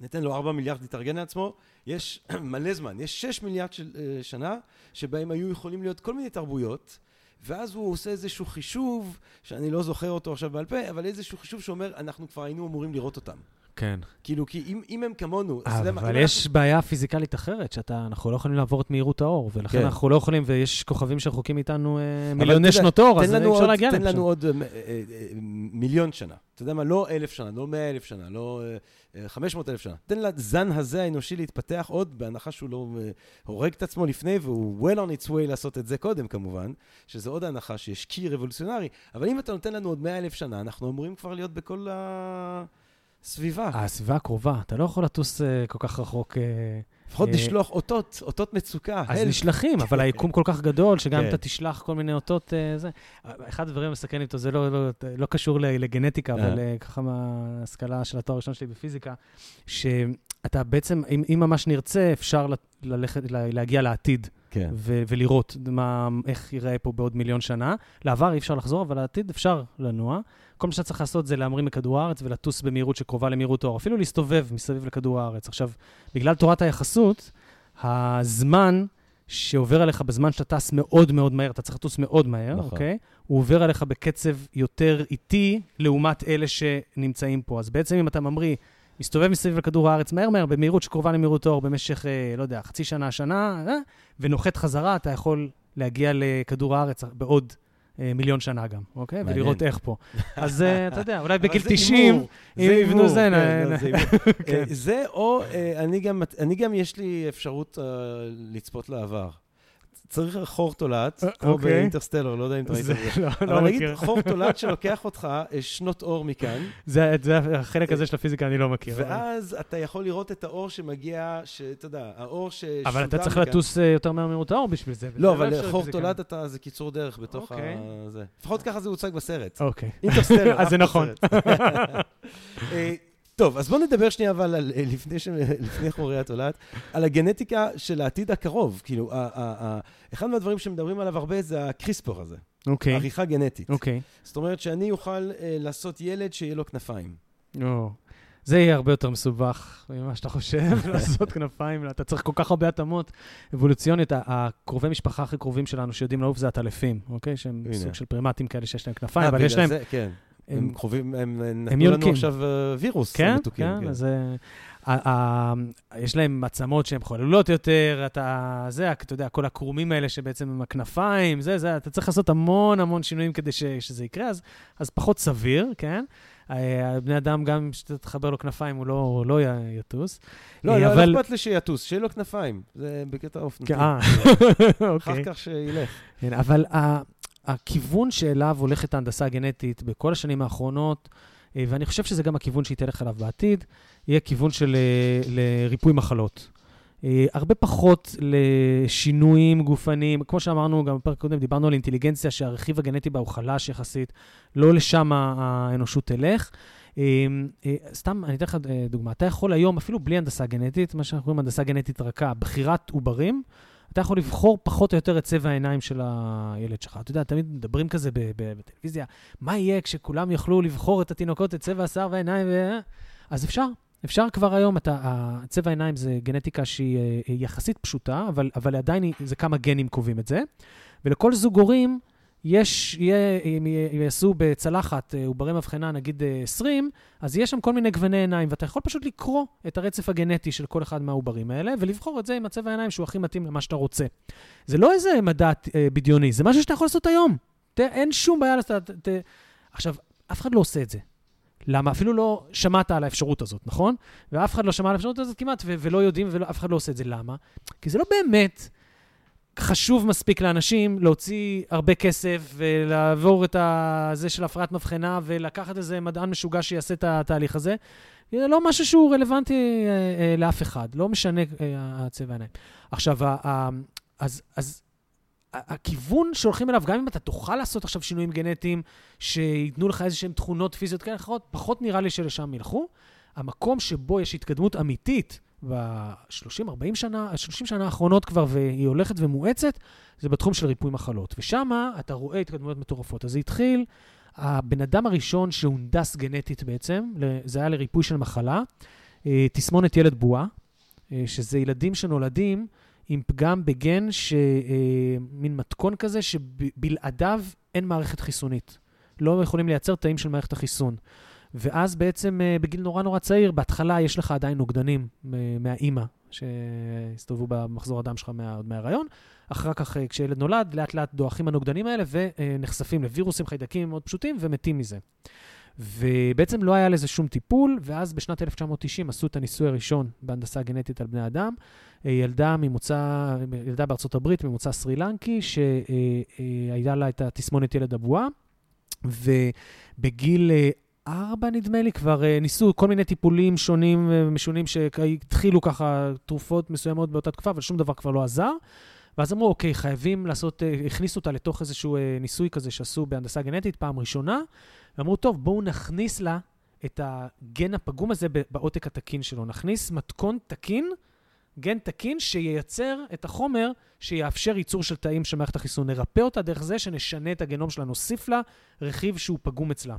ניתן לו 4 מיליארד להתארגן לעצמו, יש מלא זמן, יש 6 מיליארד של, אה, שנה שבהם היו יכולים להיות כל מיני תרבויות, ואז הוא עושה איזשהו חישוב, שאני לא זוכר אותו עכשיו בעל פה, אבל איזשהו חישוב שאומר, אנחנו כבר היינו אמורים לראות אותם. כן. כאילו, כי אם, אם הם כמונו, מה, אבל אם יש בעיה פיזיקלית אחרת, שאנחנו לא יכולים לעבור את מהירות האור, ולכן כן. אנחנו לא יכולים, ויש כוכבים שרחוקים מאיתנו אה, אבל מיליוני שנות אור, תן אז אי אפשר עוד- להגיע תן אליהם. לנו. עוד אה, אה, אה, מיליון שנה. אתה יודע מה? לא אלף שנה, לא מאה אלף שנה, לא חמש מאות אלף שנה. תן לזן הזה האנושי להתפתח עוד, בהנחה שהוא לא אה, הורג את עצמו לפני, והוא well on its way לעשות את זה קודם כמובן, שזה עוד הנחה שיש קי רבולוציונרי, אבל אם אתה נותן לנו עוד מאה אלף שנה, אנחנו אמורים כבר להיות בכל הסביבה. הסביבה הקרובה, אתה לא יכול לטוס אה, כל כך רחוק. אה, לפחות אה, לשלוח אותות, אותות מצוקה. אז help. נשלחים, אבל היקום כל כך גדול, שגם אם כן. אתה תשלח כל מיני אותות, אה, זה. אחד הדברים המסקרנים איתו, זה לא, לא, לא קשור לגנטיקה, אבל ככה מההשכלה של התואר הראשון שלי בפיזיקה, שאתה בעצם, אם, אם ממש נרצה, אפשר ללכת, לה- להגיע לעתיד. כן. ו- ולראות מה, איך ייראה פה בעוד מיליון שנה. לעבר אי אפשר לחזור, אבל לעתיד אפשר לנוע. כל מה שאתה צריך לעשות זה להמריא מכדור הארץ ולטוס במהירות שקרובה למהירות האור, אפילו להסתובב מסביב לכדור הארץ. עכשיו, בגלל תורת היחסות, הזמן שעובר עליך בזמן שאתה טס מאוד מאוד מהר, אתה צריך לטוס מאוד מהר, נכון. אוקיי? הוא עובר עליך בקצב יותר איטי לעומת אלה שנמצאים פה. אז בעצם אם אתה ממריא, מסתובב מסביב לכדור הארץ מהר מהר, במהירות שקרובה למהירות האור במשך, אה, לא יודע, חצי שנה, שנה, אה, ונוחת חזרה, אתה יכול להגיע לכדור הארץ בעוד מיליון שנה גם, אוקיי? מעניין. ולראות איך פה. אז אה, אתה יודע, אולי בגיל זה 90, הימור, אם יבנו זה, כן, לא, זה הימור. אה, זה, או אה, אני גם- אני גם, יש לי אפשרות אה, לצפות לעבר. צריך חור תולעת, אה, כמו אוקיי. באינטרסטלר, לא יודע אם אתה ראית את זה. לא- אבל לא נגיד מכיר. חור תולעת שלוקח אותך אה, שנות אור מכאן, זה החלק הזה של הפיזיקה אני לא מכיר. אבל- ואז אתה יכול לראות את האור שמגיע, שאתה יודע, האור ששודר אבל אתה צריך מכאן. לטוס אה, יותר מהר מהירות האור בשביל זה. וזה לא, אבל חור. תולעת אתה, זה קיצור דרך בתוך אוקיי. ה... זה. לפחות ככה זה הוצג בסרט. אוקיי. אינטרסטלר. אז זה נכון. טוב, אז בואו נדבר שנייה אבל על, אה, לפני, ש... לפני חורי התולעת, על הגנטיקה של העתיד הקרוב. כאילו, ה- ה- ה- אחד מהדברים שמדברים עליו הרבה זה הקריספר הזה, אוקיי. עריכה גנטית. אוקיי. זאת אומרת שאני אוכל אה, לעשות ילד שיהיה לו כנפיים. או. זה יהיה הרבה יותר מסובך ממה שאתה חושב, לעשות כנפיים, אתה צריך כל כך הרבה התאמות אבולוציוניות. ה- הקרובי משפחה הכי קרובים שלנו שיודעים לעוף זה הטלפים, אוקיי? שהם. סוג של פרימטים כאלה שיש להם כנפיים, אה, אבל יש להם... כן. הם קרובים, הם נתנו לנו. עכשיו אה, וירוס כן, מתוקים. כן, אז אה, יש להם עצמות שהן חוללות יותר, אתה, זה, אתה יודע, כל הקרומים האלה שבעצם הם הכנפיים, זה, זה, אתה צריך לעשות המון המון שינויים כדי ש, שזה יקרה, אז, אז פחות סביר, כן? אה, הבני אדם, גם אם תחבר לו כנפיים, הוא לא, לא יטוס. לא, אה, לא, אבל- לא אכפת לי שיטוס, שיהיה לו כנפיים. זה בקטע אופנתי. כן, אה, אחר אוקיי. כך שילך. כן, אבל הכיוון שאליו הולכת ההנדסה הגנטית בכל השנים האחרונות, אה, ואני חושב שזה גם הכיוון שהיא תלך אליו בעתיד, יהיה כיוון של אה, לריפוי מחלות. אה, הרבה פחות לשינויים גופניים, כמו שאמרנו גם בפרק קודם, דיברנו על אינטליגנציה שהרכיב הגנטי בה הוא חלש יחסית, לא לשם האנושות תלך. סתם, אני אתן לך דוגמה. אתה יכול היום, אפילו בלי הנדסה גנטית, מה שאנחנו קוראים הנדסה גנטית רכה, בחירת עוברים, אתה יכול לבחור פחות או יותר את צבע העיניים של הילד שלך. אתה יודע, תמיד מדברים כזה בטלוויזיה, מה יהיה כשכולם יוכלו לבחור את התינוקות, את צבע השיער והעיניים, ו... אז אפשר. אפשר כבר היום, אתה, צבע העיניים זה גנטיקה שהיא אה, יחסית פשוטה, אבל, אבל עדיין זה כמה גנים קובעים את זה. ולכל זוג הורים יש, יהיה, אם יעשו בצלחת אה, עוברי מבחנה, נגיד אה, 20, אז יש שם כל מיני גווני עיניים, ואתה יכול פשוט לקרוא את הרצף הגנטי של כל אחד מהעוברים האלה, ולבחור את זה עם הצבע העיניים שהוא הכי מתאים למה שאתה רוצה. זה לא איזה מדע אה, בדיוני, זה משהו שאתה יכול לעשות היום. ת, אין שום בעיה לעשות... ת... עכשיו, אף אחד לא עושה את זה. למה? אפילו לא שמעת על האפשרות הזאת, נכון? ואף אחד לא שמע על האפשרות הזאת כמעט, ו- ולא יודעים, ואף אחד לא עושה את זה. למה? כי זה לא באמת חשוב מספיק לאנשים להוציא הרבה כסף ולעבור את זה של הפרעת מבחנה ולקחת איזה מדען משוגע שיעשה את התהליך הזה. זה לא משהו שהוא רלוונטי אה, אה, לאף אחד, לא משנה אה, הצבע העיניים. עכשיו, אז, אז הכיוון שהולכים אליו, גם אם אתה תוכל לעשות עכשיו שינויים גנטיים שייתנו לך איזה תכונות פיזיות כאלה אחרות, פחות נראה לי שלשם ילכו. המקום שבו יש התקדמות אמיתית ב-30-40 שנה, 30 שנה האחרונות כבר, והיא הולכת ומואצת, זה בתחום של ריפוי מחלות. ושם אתה רואה התקדמויות מטורפות. אז זה התחיל, הבן אדם הראשון שהונדס גנטית בעצם, זה היה לריפוי של מחלה, אה, תסמונת ילד בועה, אה, שזה ילדים שנולדים עם פגם בגן, אה, מין מתכון כזה, שבלעדיו אין מערכת חיסונית. לא יכולים לייצר תאים של מערכת החיסון. ואז בעצם אה, בגיל נורא נורא צעיר, בהתחלה יש לך עדיין נוגדנים אה, מהאימא, שהסתובבו במחזור הדם שלך מה- מההיריון. אחר כך, אה, כשילד נולד, לאט לאט דועכים הנוגדנים האלה ונחשפים לווירוסים, חיידקים מאוד פשוטים ומתים מזה. ובעצם לא היה לזה שום טיפול, ואז בשנת 1990 עשו את הניסוי הראשון בהנדסה גנטית על בני אדם. ילדה ממוצא, ילדה בארצות הברית, ממוצא סרי לנקי, שהיה לה את התסמונת ילד הבועה, ובגיל ארבע, נדמה לי, כבר אה, ניסו כל מיני טיפולים שונים ומשונים שהתחילו ככה תרופות מסוימות באותה תקופה, אבל שום דבר כבר לא עזר. ואז אמרו, אוקיי, חייבים לעשות, אה, הכניסו אותה לתוך איזשהו אה, ניסוי כזה שעשו בהנדסה גנטית פעם ראשונה, ואמרו, טוב, בואו נכניס לה את הגן הפגום הזה בעותק התקין שלו. נכניס מתכון תקין, גן תקין, שייצר את החומר שיאפשר ייצור של תאים של מערכת החיסון. נרפא אותה דרך זה שנשנה את הגנום שלה, נוסיף לה רכיב שהוא פגום אצלה.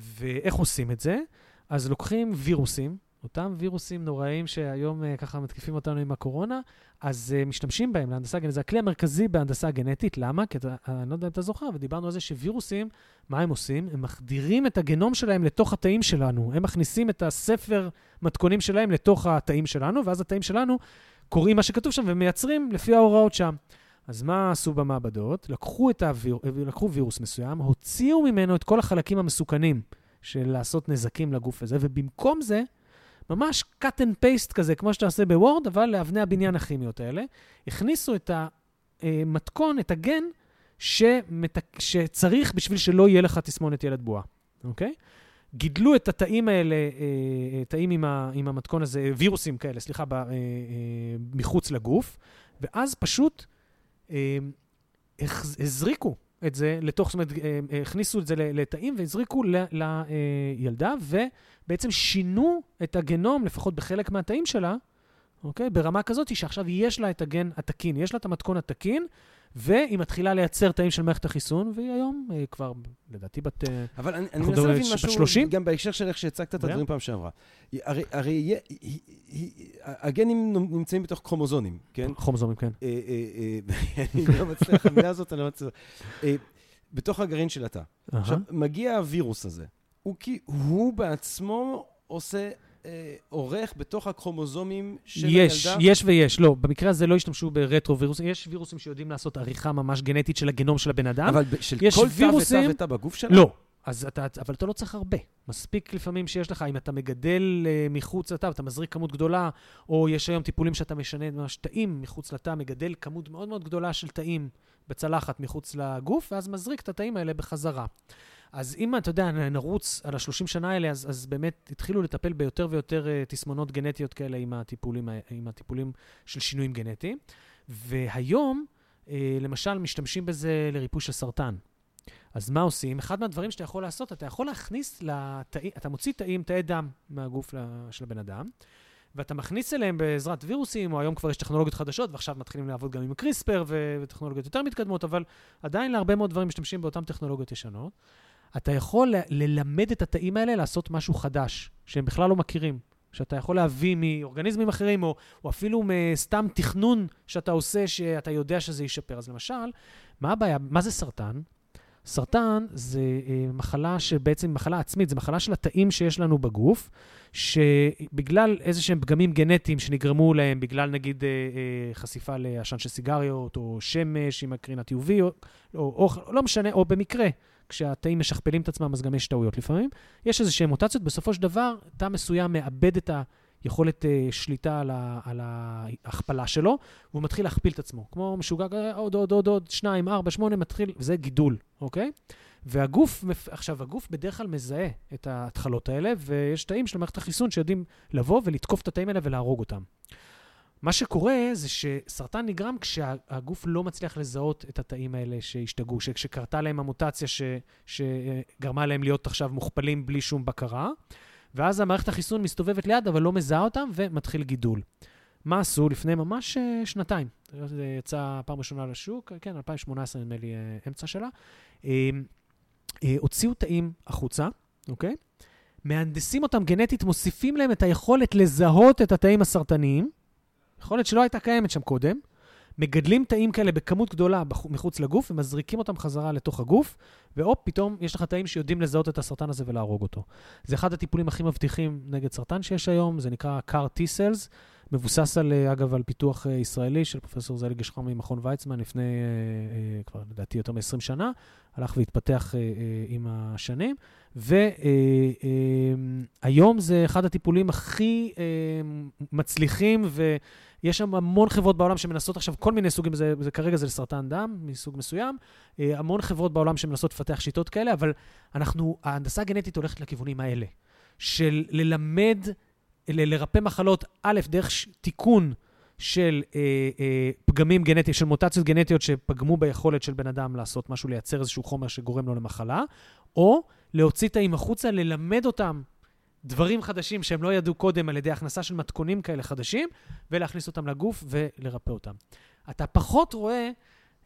ואיך עושים את זה? אז לוקחים וירוסים, אותם וירוסים נוראים שהיום uh, ככה מתקיפים אותנו עם הקורונה, אז uh, משתמשים בהם להנדסה גנטית. זה הכלי המרכזי בהנדסה גנטית. למה? כי אתה, אני לא יודע אם אתה זוכר, אבל דיברנו על זה שווירוסים, מה הם עושים? הם מחדירים את הגנום שלהם לתוך התאים שלנו. הם מכניסים את הספר מתכונים שלהם לתוך התאים שלנו, ואז התאים שלנו קוראים מה שכתוב שם ומייצרים לפי ההוראות שם. אז מה עשו במעבדות? לקחו, הוויר... לקחו וירוס מסוים, הוציאו ממנו את כל החלקים המסוכנים של לעשות נזקים לגוף הזה, ובמקום זה, ממש cut and paste כזה, כמו שאתה עושה בוורד, אבל לאבני הבניין הכימיות האלה, הכניסו את המתכון, את הגן, שמת... שצריך בשביל שלא יהיה לך תסמונת ילד בועה, אוקיי? גידלו את התאים האלה, אה, תאים עם, ה... עם המתכון הזה, וירוסים כאלה, סליחה, ב... אה, אה, מחוץ לגוף, ואז פשוט אה, הזריקו את זה לתוך, זאת אומרת, אה, הכניסו את זה לתאים והזריקו. לילדה, ובעצם שינו את הגנום, לפחות בחלק מהתאים שלה, אוקיי? ברמה כזאת שעכשיו יש לה את הגן התקין, יש לה את המתכון התקין, והיא מתחילה לייצר תאים של מערכת החיסון, והיא היום אה, כבר, לדעתי, בת... אה, אבל אני, אני מנסה להבין משהו, 30? גם בהקשר של איך שהצגת את הדברים פעם שעברה. הרי, הרי היא, היא, היא, הגנים נמצאים בתוך כרומוזונים, כן? כרומוזומים, כן. אה, אני לא מצליח, המילה הזאת, אני לא מצליח. בתוך הגרעין של התא. עכשיו, מגיע הווירוס הזה. הוא, כי, הוא בעצמו עושה... עורך בתוך הכרומוזומים של יש, הילדה? יש ויש. לא, במקרה הזה לא השתמשו ברטרו-וירוסים. יש וירוסים שיודעים לעשות עריכה ממש גנטית של הגנום של הבן אדם. אבל של יש כל וירוסים... תא ותא ותא בגוף שלה? לא. אז אתה, אבל אתה לא צריך הרבה. מספיק לפעמים שיש לך, אם אתה מגדל uh, מחוץ לתא, אתה מזריק כמות גדולה, או יש היום טיפולים שאתה משנה ממש תאים מחוץ לתא, מגדל כמות מאוד מאוד גדולה של תאים בצלחת מחוץ לגוף, ואז מזריק את התאים האלה בחזרה. אז אם אתה יודע, נרוץ על השלושים שנה האלה, אז, אז באמת התחילו לטפל ביותר ויותר uh, תסמונות גנטיות כאלה עם הטיפולים, עם הטיפולים של שינויים גנטיים. והיום, uh, למשל, משתמשים בזה לריפוי של סרטן. אז מה עושים? אחד מהדברים שאתה יכול לעשות, אתה יכול להכניס לתאים, אתה מוציא תאים, תאי דם מהגוף של הבן אדם, ואתה מכניס אליהם בעזרת וירוסים, או היום כבר יש טכנולוגיות חדשות, ועכשיו מתחילים לעבוד גם עם הקריספר וטכנולוגיות יותר מתקדמות, אבל עדיין להרבה מאוד דברים משתמשים באותן טכנולוגיות ישנות. אתה יכול ללמד את התאים האלה לעשות משהו חדש, שהם בכלל לא מכירים. שאתה יכול להביא מאורגניזמים אחרים, או, או אפילו מסתם תכנון שאתה עושה, שאתה יודע שזה ישפר. אז למשל, מה הבעיה? מה זה סרטן? סרטן זה אה, מחלה שבעצם מחלה עצמית, זה מחלה של התאים שיש לנו בגוף, שבגלל איזה שהם פגמים גנטיים שנגרמו להם, בגלל נגיד אה, אה, חשיפה לעשן של סיגריות, או שמש עם הקרינת UV, או, או, או לא משנה, או במקרה, כשהתאים משכפלים את עצמם, אז גם יש טעויות לפעמים. יש איזה שהן מוטציות, בסופו של דבר, תא מסוים מאבד את ה... יכולת uh, שליטה על, ה, על ההכפלה שלו, והוא מתחיל להכפיל את עצמו. כמו משוגע, עוד, עוד, עוד, עוד, שניים, ארבע, שמונה, מתחיל, וזה גידול, אוקיי? והגוף, עכשיו, הגוף בדרך כלל מזהה את ההתחלות האלה, ויש תאים של מערכת החיסון שיודעים לבוא ולתקוף את התאים האלה ולהרוג אותם. מה שקורה זה שסרטן נגרם כשהגוף לא מצליח לזהות את התאים האלה שהשתגעו, כשקרתה להם המוטציה ש, שגרמה להם להיות עכשיו מוכפלים בלי שום בקרה. ואז המערכת החיסון מסתובבת ליד, אבל לא מזהה אותם, ומתחיל גידול. מה עשו לפני ממש uh, שנתיים? זה יצא פעם ראשונה לשוק, כן, 2018 נדמה לי uh, אמצע שלה. Uh, הוציאו תאים החוצה, אוקיי? מהנדסים אותם גנטית, מוסיפים להם את היכולת לזהות את התאים הסרטניים, יכולת שלא הייתה קיימת שם קודם, מגדלים תאים כאלה בכמות גדולה מחוץ לגוף ומזריקים אותם חזרה לתוך הגוף, והופ, פתאום יש לך תאים שיודעים לזהות את הסרטן הזה ולהרוג אותו. זה אחד הטיפולים הכי מבטיחים נגד סרטן שיש היום, זה נקרא CAR T-Cells, מבוסס על, אה, אגב, על פיתוח אה, ישראלי של פרופסור זלי גשחם ממכון ויצמן לפני, אה, כבר לדעתי יותר מ-20 שנה, הלך והתפתח עם השנים, והיום זה אחד הטיפולים הכי מצליחים, ויש שם המון חברות בעולם שמנסות עכשיו כל מיני סוגים, זה, זה כרגע זה לסרטן דם מסוג מסוים, המון חברות בעולם שמנסות לפתח שיטות כאלה, אבל אנחנו, ההנדסה הגנטית הולכת לכיוונים האלה, של ללמד, ל- לרפא מחלות, א', דרך ש- תיקון של אה, אה, פגמים גנטיים, של מוטציות גנטיות שפגמו ביכולת של בן אדם לעשות משהו, לייצר איזשהו חומר שגורם לו למחלה, או להוציא תאים החוצה, ללמד אותם דברים חדשים שהם לא ידעו קודם על ידי הכנסה של מתכונים כאלה חדשים, ולהכניס אותם לגוף ולרפא אותם. אתה פחות רואה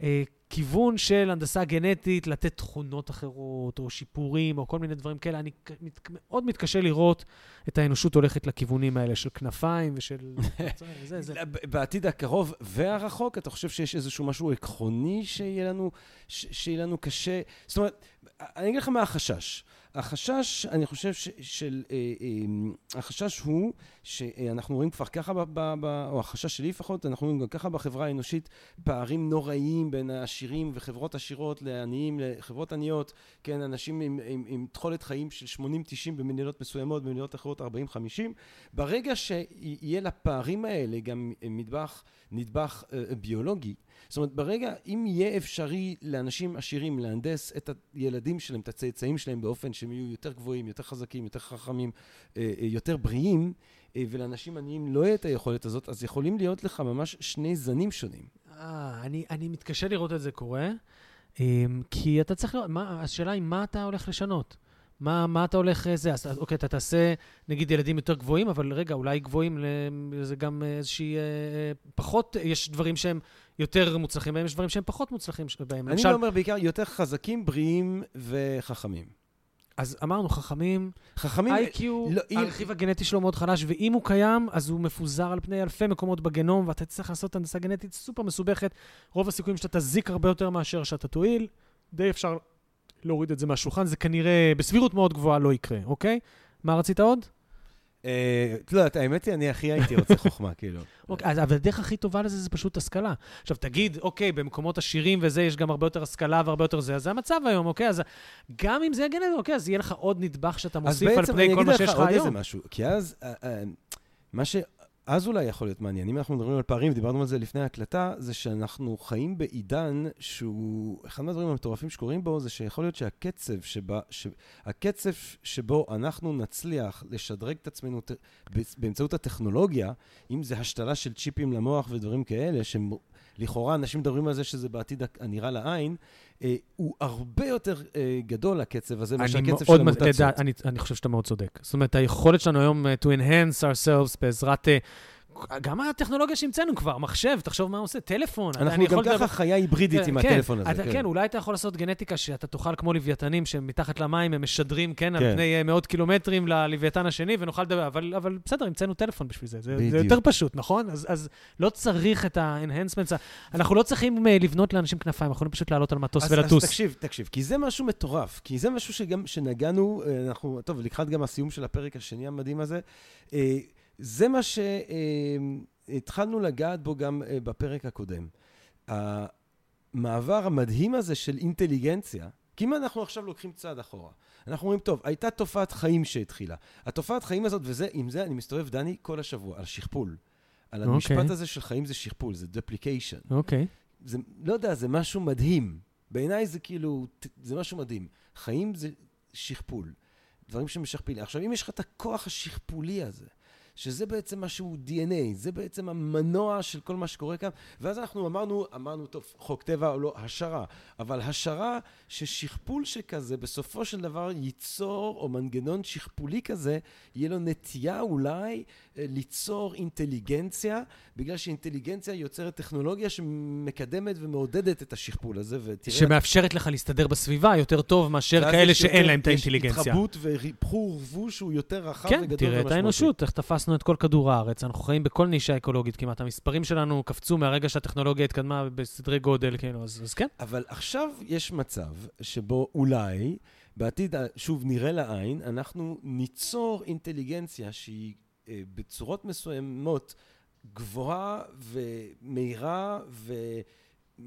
אה, כיוון של הנדסה גנטית, לתת תכונות אחרות, או שיפורים, או כל מיני דברים כאלה. אני מת, מאוד מתקשה לראות את האנושות הולכת לכיוונים האלה של כנפיים ושל... זה, זה. בעתיד הקרוב והרחוק, אתה חושב שיש איזשהו משהו עקרוני שיהיה לנו, ש- שיהיה לנו קשה? זאת אומרת, אני אגיד לך מה החשש. החשש, אני חושב ש, של, אה, אה, החשש הוא שאנחנו רואים כבר ככה, ב, ב, ב, או החשש שלי לפחות, אנחנו רואים גם ככה בחברה האנושית פערים נוראיים בין העשירים וחברות עשירות לעניים, לחברות עניות, כן, אנשים עם, עם, עם תכולת חיים של 80-90 במדינות מסוימות, במדינות אחרות 40-50. ברגע שיהיה לפערים האלה גם נדבך, נדבך אה, ביולוגי, זאת אומרת, ברגע, אם יהיה אפשרי לאנשים עשירים להנדס את הילדים שלהם, את הצאצאים שלהם באופן שהם יהיו יותר גבוהים, יותר חזקים, יותר חכמים, אה, אה, יותר בריאים, אה, ולאנשים עניים לא יהיה את היכולת הזאת, אז יכולים להיות לך ממש שני זנים שונים. אה, אני, אני מתקשה לראות את זה קורה, כי אתה צריך לראות, מה, השאלה היא מה אתה הולך לשנות. מה, מה אתה הולך, זה, אז אוקיי, אתה תעשה, נגיד, ילדים יותר גבוהים, אבל רגע, אולי גבוהים, זה גם איזושהי, אה, פחות, יש דברים שהם יותר מוצלחים בהם, יש דברים שהם פחות מוצלחים בהם. אני אומר בעיקר יותר חזקים, בריאים וחכמים. אז אמרנו, חכמים, חכמים... IQ, לא, אם- הרכיב הגנטי שלו מאוד חלש, ואם הוא קיים, אז הוא מפוזר על פני אלפי מקומות בגנום, ואתה צריך לעשות הנדסה גנטית סופר מסובכת. רוב הסיכויים שאתה תזיק הרבה יותר מאשר שאתה תועיל. די אפשר להוריד את זה מהשולחן, זה כנראה בסבירות מאוד גבוהה לא יקרה, אוקיי? מה רצית עוד? אה, לא יודעת, האמת היא, אני הכי הייתי רוצה חוכמה, כאילו. אוקיי, אז, אבל הדרך הכי טובה לזה זה פשוט השכלה. עכשיו, תגיד, אוקיי, במקומות עשירים וזה, יש גם הרבה יותר השכלה והרבה יותר זה, אז זה המצב היום, אוקיי? אז גם אם זה יהיה גנטי, אוקיי, אז יהיה לך עוד נדבך שאתה אז מוסיף על בעצם פני אני כל אגיד מה לך שיש לך עוד איזה היום. משהו, כי אז, אה, אה, מה ש... אז אולי יכול להיות מעניין, אם אנחנו מדברים על פערים, דיברנו על זה לפני ההקלטה, זה שאנחנו חיים בעידן שהוא, אחד מהדברים המטורפים שקורים בו, זה שיכול להיות שהקצב שבה, ש... הקצב שבו אנחנו נצליח לשדרג את עצמנו ת... באמצעות הטכנולוגיה, אם זה השתלה של צ'יפים למוח ודברים כאלה, שלכאורה אנשים מדברים על זה שזה בעתיד הנראה לעין, הוא הרבה יותר אה, גדול, הקצב הזה, מאשר הקצב של המוטציות. אני, אני חושב שאתה מאוד צודק. זאת אומרת, היכולת שלנו היום uh, to enhance ourselves בעזרת... גם הטכנולוגיה שהמצאנו כבר, מחשב, תחשוב מה הוא עושה, טלפון. אנחנו גם ככה לדבר- חיה היברידית עם כן, הטלפון הזה. אתה, כן, אולי אתה יכול לעשות גנטיקה שאתה תאכל כמו לוויתנים שמתחת למים הם משדרים, כן, על כן. פני אה, מאות קילומטרים ללוויתן השני, ונוכל לדבר, אבל, אבל בסדר, המצאנו טלפון בשביל זה. זה, זה. יותר פשוט, נכון? אז, אז לא צריך את ה-enhancements, אנחנו לא צריכים אה, לבנות לאנשים כנפיים, אנחנו יכולים פשוט לעלות על מטוס אז, ולטוס. אז תקשיב, תקשיב, כי זה משהו מטורף, כי זה משהו שנגענו, אה, אנחנו, טוב, לקראת גם הסיום של הפרק השני המדהים הזה, זה מה שהתחלנו לגעת בו גם אה, בפרק הקודם. המעבר המדהים הזה של אינטליגנציה, כי אם אנחנו עכשיו לוקחים צעד אחורה, אנחנו אומרים, טוב, הייתה תופעת חיים שהתחילה. התופעת חיים הזאת, וזה, עם זה אני מסתובב, דני, כל השבוע, על שכפול. על אוקיי. המשפט הזה של חיים זה שכפול, זה דפליקיישן. אוקיי. זה, לא יודע, זה משהו מדהים. בעיניי זה כאילו, זה משהו מדהים. חיים זה שכפול. דברים שמשכפלים. עכשיו, אם יש לך את הכוח השכפולי הזה, שזה בעצם משהו DNA, זה בעצם המנוע של כל מה שקורה כאן. ואז אנחנו אמרנו, אמרנו, טוב, חוק טבע או לא, השערה. אבל השערה ששכפול שכזה, בסופו של דבר ייצור, או מנגנון שכפולי כזה, יהיה לו נטייה אולי אה, ליצור אינטליגנציה, בגלל שאינטליגנציה יוצרת טכנולוגיה שמקדמת ומעודדת את השכפול הזה, ותראה... שמאפשרת לך להסתדר בסביבה יותר טוב מאשר כאלה יש שאין להם את יש האינטליגנציה. התחברות וריפור ורבוש שהוא יותר רחב כן, וגדול תראה את ומשמעותי. האנושות, איך תפסנו את כל כדור הארץ, אנחנו חיים בכל נישה אקולוגית כמעט. המספרים שלנו קפצו מהרגע שהטכנולוגיה התקדמה בסדרי גודל, כאילו, אז, אז כן. אבל עכשיו יש מצב שבו אולי, בעתיד, שוב, נראה לעין, אנחנו ניצור אינטליגנציה שהיא אה, בצורות מסוימות גבוהה ומהירה ו... אה,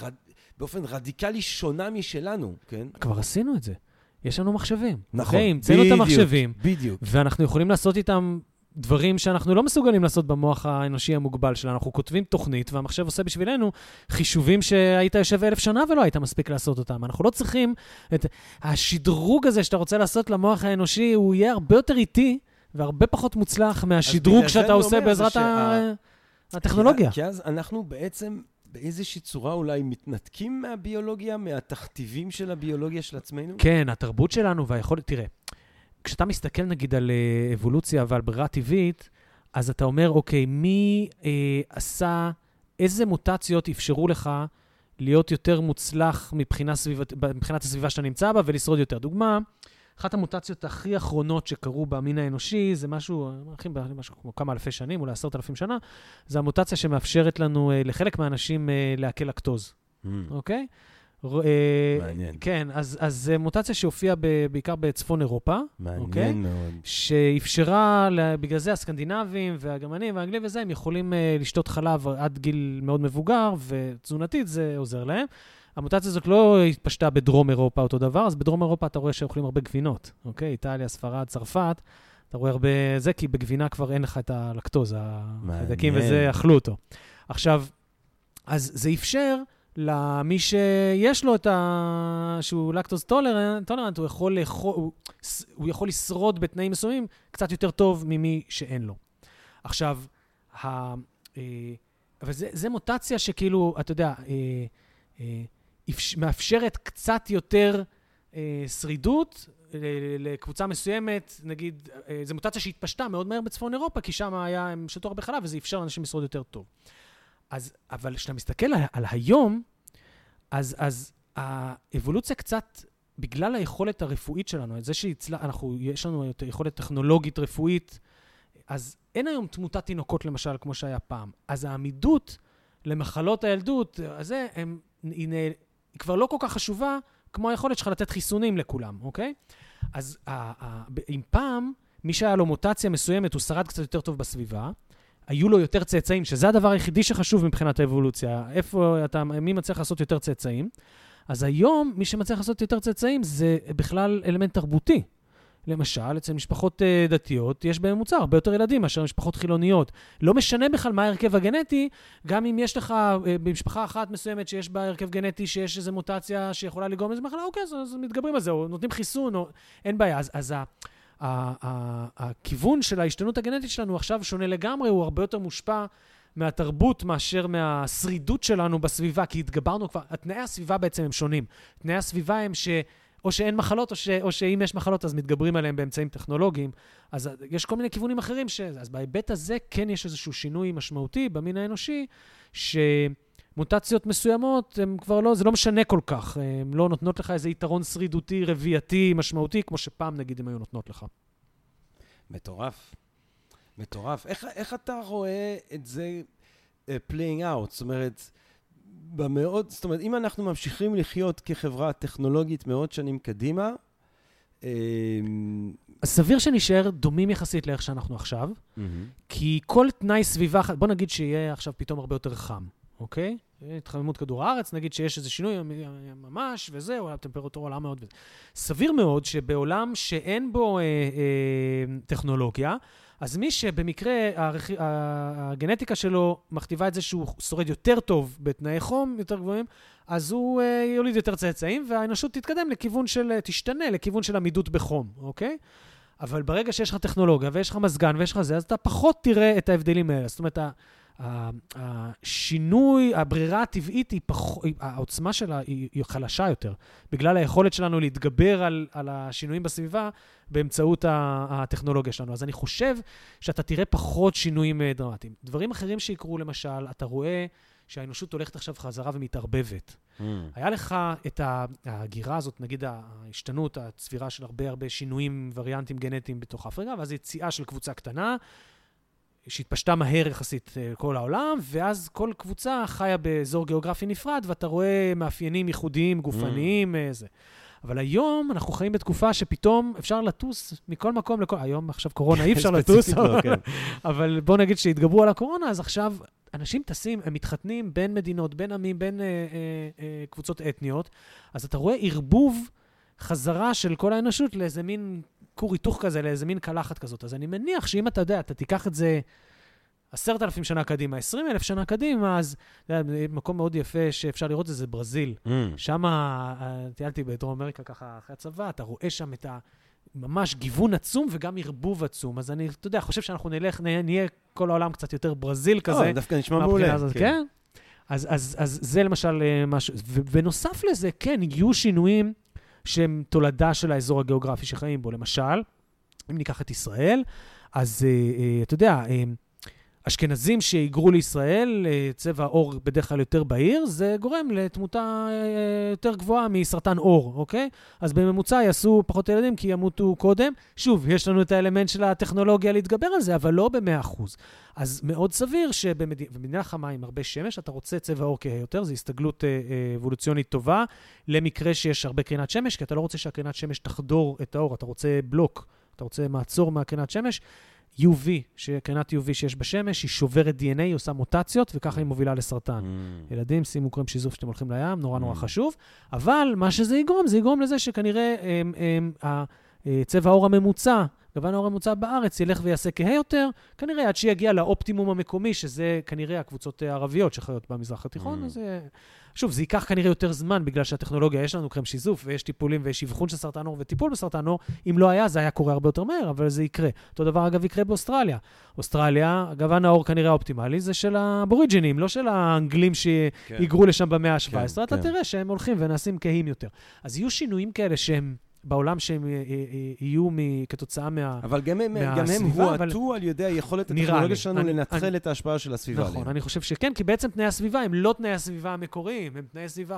רד... באופן רדיקלי שונה משלנו, כן? כבר עשינו את זה. יש לנו מחשבים. נכון? המצאנו את בדיוק, המחשבים, בדיוק. ואנחנו יכולים לעשות איתם דברים שאנחנו לא מסוגלים לעשות במוח האנושי המוגבל שלנו. אנחנו כותבים תוכנית, והמחשב עושה בשבילנו חישובים שהיית יושב אלף שנה ולא היית מספיק לעשות אותם. אנחנו לא צריכים את... השדרוג הזה שאתה רוצה לעשות למוח האנושי, הוא יהיה הרבה יותר איטי והרבה פחות מוצלח מהשדרוג שאתה עושה בעזרת שה-. הטכנולוגיה. כי אז אנחנו בעצם באיזושהי צורה אולי מתנתקים מהביולוגיה, מהתכתיבים של הביולוגיה של עצמנו? כן, התרבות שלנו והיכולת, תראה, כשאתה מסתכל נגיד על אה, אבולוציה ועל ברירה טבעית, אז אתה אומר, אוקיי, מי אה, עשה, איזה מוטציות אפשרו לך להיות יותר מוצלח מבחינה סביבת, מבחינת הסביבה שאתה נמצא בה ולשרוד יותר? דוגמה, אחת המוטציות הכי אחרונות שקרו במין האנושי, זה משהו, הכי, משהו כמו כמה אלפי שנים, אולי עשרת אלפים שנה, זה המוטציה שמאפשרת לנו, אה, לחלק מהאנשים, אה, לעכל לקטוז, Mm, אוקיי? אה, מעניין. כן, אז, אז זו מוטציה שהופיעה ב, בעיקר בצפון אירופה, אוקיי? מעניין מאוד. שאפשרה, בגלל זה הסקנדינבים והגרמנים והאנגלים וזה, הם יכולים לשתות חלב עד גיל מאוד מבוגר, ותזונתית זה עוזר להם. המוטציה הזאת לא התפשטה בדרום אירופה אותו דבר, אז בדרום אירופה אתה רואה שאוכלים הרבה גבינות, אוקיי? איטליה, ספרד, צרפת, אתה רואה הרבה זה, כי בגבינה כבר אין לך את הלקטוז, החיידקים. וזה, אכלו אותו. עכשיו, אז זה אפשר למי שיש לו את ה... שהוא lactose tolerant, tolerant הוא, יכול לאכול, הוא, הוא יכול לשרוד בתנאים מסוימים קצת יותר טוב ממי שאין לו. עכשיו, ה... אה, אבל זה, זה מוטציה שכאילו, אתה יודע, אה, אה, מאפשרת קצת יותר אה, שרידות ל- לקבוצה מסוימת, נגיד, אה, זו מוטציה שהתפשטה מאוד מהר בצפון אירופה, כי שם היה, הם שתו הרבה חלב, וזה אפשר לאנשים לשרוד יותר טוב. אז, אבל כשאתה מסתכל על, על היום, אז, אז האבולוציה קצת, בגלל היכולת הרפואית שלנו, את זה שאנחנו, יש לנו את היכולת טכנולוגית רפואית, אז אין היום תמותת תינוקות למשל, כמו שהיה פעם. אז העמידות למחלות הילדות, הזה, הם, היא, נ- היא כבר לא כל כך חשובה כמו היכולת שלך לתת חיסונים לכולם, אוקיי? אז אם פעם, מי שהיה לו מוטציה מסוימת, הוא שרד קצת יותר טוב בסביבה, היו לו יותר צאצאים, שזה הדבר היחידי שחשוב מבחינת האבולוציה. איפה אתה, מי מצליח לעשות יותר צאצאים? אז היום, מי שמצליח לעשות יותר צאצאים זה בכלל אלמנט תרבותי. למשל, אצל משפחות uh, דתיות יש בממוצע הרבה יותר ילדים מאשר משפחות חילוניות. לא משנה בכלל מה ההרכב הגנטי, גם אם יש לך uh, במשפחה אחת מסוימת שיש בה הרכב גנטי, שיש איזו מוטציה שיכולה לגרום לאיזו מחלה, אוקיי, אז, אז מתגברים על זה, או נותנים חיסון, או אין בעיה. אז, אז ה, ה, ה, הכיוון של ההשתנות הגנטית שלנו עכשיו שונה לגמרי, הוא הרבה יותר מושפע מהתרבות מאשר מהשרידות שלנו בסביבה, כי התגברנו כבר, תנאי הסביבה בעצם הם שונים. תנאי הסביבה הם ש... או שאין מחלות, או, ש, או שאם יש מחלות, אז מתגברים עליהן באמצעים טכנולוגיים. אז יש כל מיני כיוונים אחרים, ש, אז בהיבט הזה כן יש איזשהו שינוי משמעותי במין האנושי, שמוטציות מסוימות, הם כבר לא, זה לא משנה כל כך. הן לא נותנות לך איזה יתרון שרידותי, רבייתי, משמעותי, כמו שפעם, נגיד, הן היו נותנות לך. מטורף. מטורף. איך, איך אתה רואה את זה uh, playing out? זאת אומרת, במאות, זאת אומרת, אם אנחנו ממשיכים לחיות כחברה טכנולוגית מאות שנים קדימה, אה, אז סביר שנשאר דומים יחסית לאיך שאנחנו עכשיו, כי כל תנאי סביבה, בוא נגיד שיהיה עכשיו פתאום הרבה יותר חם, אוקיי? התחממות כדור הארץ, נגיד שיש איזה שינוי ממש, וזהו, הטמפרטורה עולה מאוד. וזה. סביר מאוד שבעולם שאין בו אה, אה, טכנולוגיה, אז מי שבמקרה הרכ... הגנטיקה שלו מכתיבה את זה שהוא שורד יותר טוב בתנאי חום יותר גבוהים, אז הוא אה, יוליד יותר צאצאים, והאנושות תתקדם לכיוון של, תשתנה לכיוון של עמידות בחום, אוקיי? אבל ברגע שיש לך טכנולוגיה ויש לך מזגן ויש לך זה, אז אתה פחות תראה את ההבדלים האלה. זאת אומרת, השינוי, הברירה הטבעית היא פחות, העוצמה שלה היא, היא חלשה יותר, בגלל היכולת שלנו להתגבר על, על השינויים בסביבה באמצעות הטכנולוגיה שלנו. אז אני חושב שאתה תראה פחות שינויים אה, דרמטיים. דברים אחרים שיקרו, למשל, אתה רואה שהאנושות הולכת עכשיו חזרה ומתערבבת. היה לך את ההגירה הזאת, נגיד ההשתנות, הצבירה של הרבה הרבה שינויים, וריאנטים גנטיים בתוך אפריקה, ואז יציאה של קבוצה קטנה, שהתפשטה מהר יחסית אה, כל העולם, ואז כל קבוצה חיה באזור גיאוגרפי נפרד, ואתה רואה מאפיינים ייחודיים, גופניים, אה, זה. אבל היום אנחנו חיים בתקופה שפתאום אפשר לטוס מכל מקום לכל... היום, עכשיו קורונה, אי אפשר לטוס, ספציפית לא, אבל- כן. אבל בוא נגיד שהתגברו על הקורונה, אז עכשיו אנשים טסים, הם מתחתנים בין מדינות, בין עמים, בין אה, אה, אה, קבוצות אתניות, אז אתה רואה ערבוב חזרה של כל האנושות לאיזה מין כור היתוך כזה, לאיזה מין קלחת כזאת. אז אני מניח שאם אתה יודע, אתה תיקח את זה עשרת אלפים שנה קדימה, עשרים אלף שנה קדימה, אז אתה יודע, מקום מאוד יפה שאפשר לראות את זה, זה ברזיל. שם טיילתי בדרום אמריקה ככה אחרי הצבא, אתה רואה שם את ה... ממש גיוון עצום וגם ערבוב עצום. אז אני, אתה יודע, חושב שאנחנו נלך, נה- נהיה כל העולם קצת יותר ברזיל כזה. אה, דווקא נשמע מעולה. הזאת, כן. אז, אז, אז זה למשל אה, משהו, ובנוסף לזה, כן, יהיו שינויים שהם תולדה של האזור הגיאוגרפי שחיים בו. למשל, אם ניקח את ישראל, אז אה, אה, אתה יודע, אה, אשכנזים שהיגרו לישראל, אה, צבע עור בדרך כלל יותר בהיר, זה גורם לתמותה אה, יותר גבוהה מסרטן עור, אוקיי? אז בממוצע יעשו פחות ילדים כי ימותו קודם. שוב, יש לנו את האלמנט של הטכנולוגיה להתגבר על זה, אבל לא ב-100%. אז מאוד סביר שבמדינה חמה עם הרבה שמש, אתה רוצה צבע עור כהה יותר, זו הסתגלות אה, אה, אבולוציונית טובה, למקרה שיש הרבה קרינת שמש, כי אתה לא רוצה שהקרינת שמש תחדור את האור, אתה רוצה בלוק, אתה רוצה מעצור מהקרינת שמש. UV, שקרינת UV שיש בשמש, היא שוברת DNA, היא עושה מוטציות, וככה היא מובילה לסרטן. ילדים, שימו קרם שיזוף כשאתם הולכים לים, נורא נורא Mm. חשוב. אבל מה שזה יגרום, זה יגרום לזה שכנראה הם, הם, ה- אה, צבע העור הממוצע, גוון העור הממוצע בארץ, ילך ויעשה כהה יותר, כנראה עד שיגיע לאופטימום המקומי, שזה כנראה הקבוצות אה, הערביות שחיות במזרח התיכון. Mm. אז אה, שוב, זה ייקח כנראה יותר זמן, בגלל שהטכנולוגיה, יש לנו קרם שיזוף, ויש טיפולים, ויש אבחון של סרטן עור וטיפול בסרטן עור. אם לא היה, זה היה קורה הרבה יותר מהר, אבל זה יקרה. אותו דבר, אגב, יקרה באוסטרליה. אוסטרליה, גוון העור כנראה האופטימלי זה של האבוריג'ינים, לא של האנגלים שהיגרו לשם במאה ה-17. כן, אתה כן. תראה שהם הולכים ונעשים כהים יותר. אז יהיו שינויים כאלה שהם בעולם שהם אה, אה, אה, יהיו כתוצאה מה... אבל גם הם, גם הם הועטו על ידי היכולת הטכנולוגיה. שלנו אני- לנטרל אני- את ההשפעה של הסביבה נכון, עליהם. אני חושב שכן, כי בעצם תנאי הסביבה הם לא תנאי הסביבה המקוריים, הם תנאי סביבה...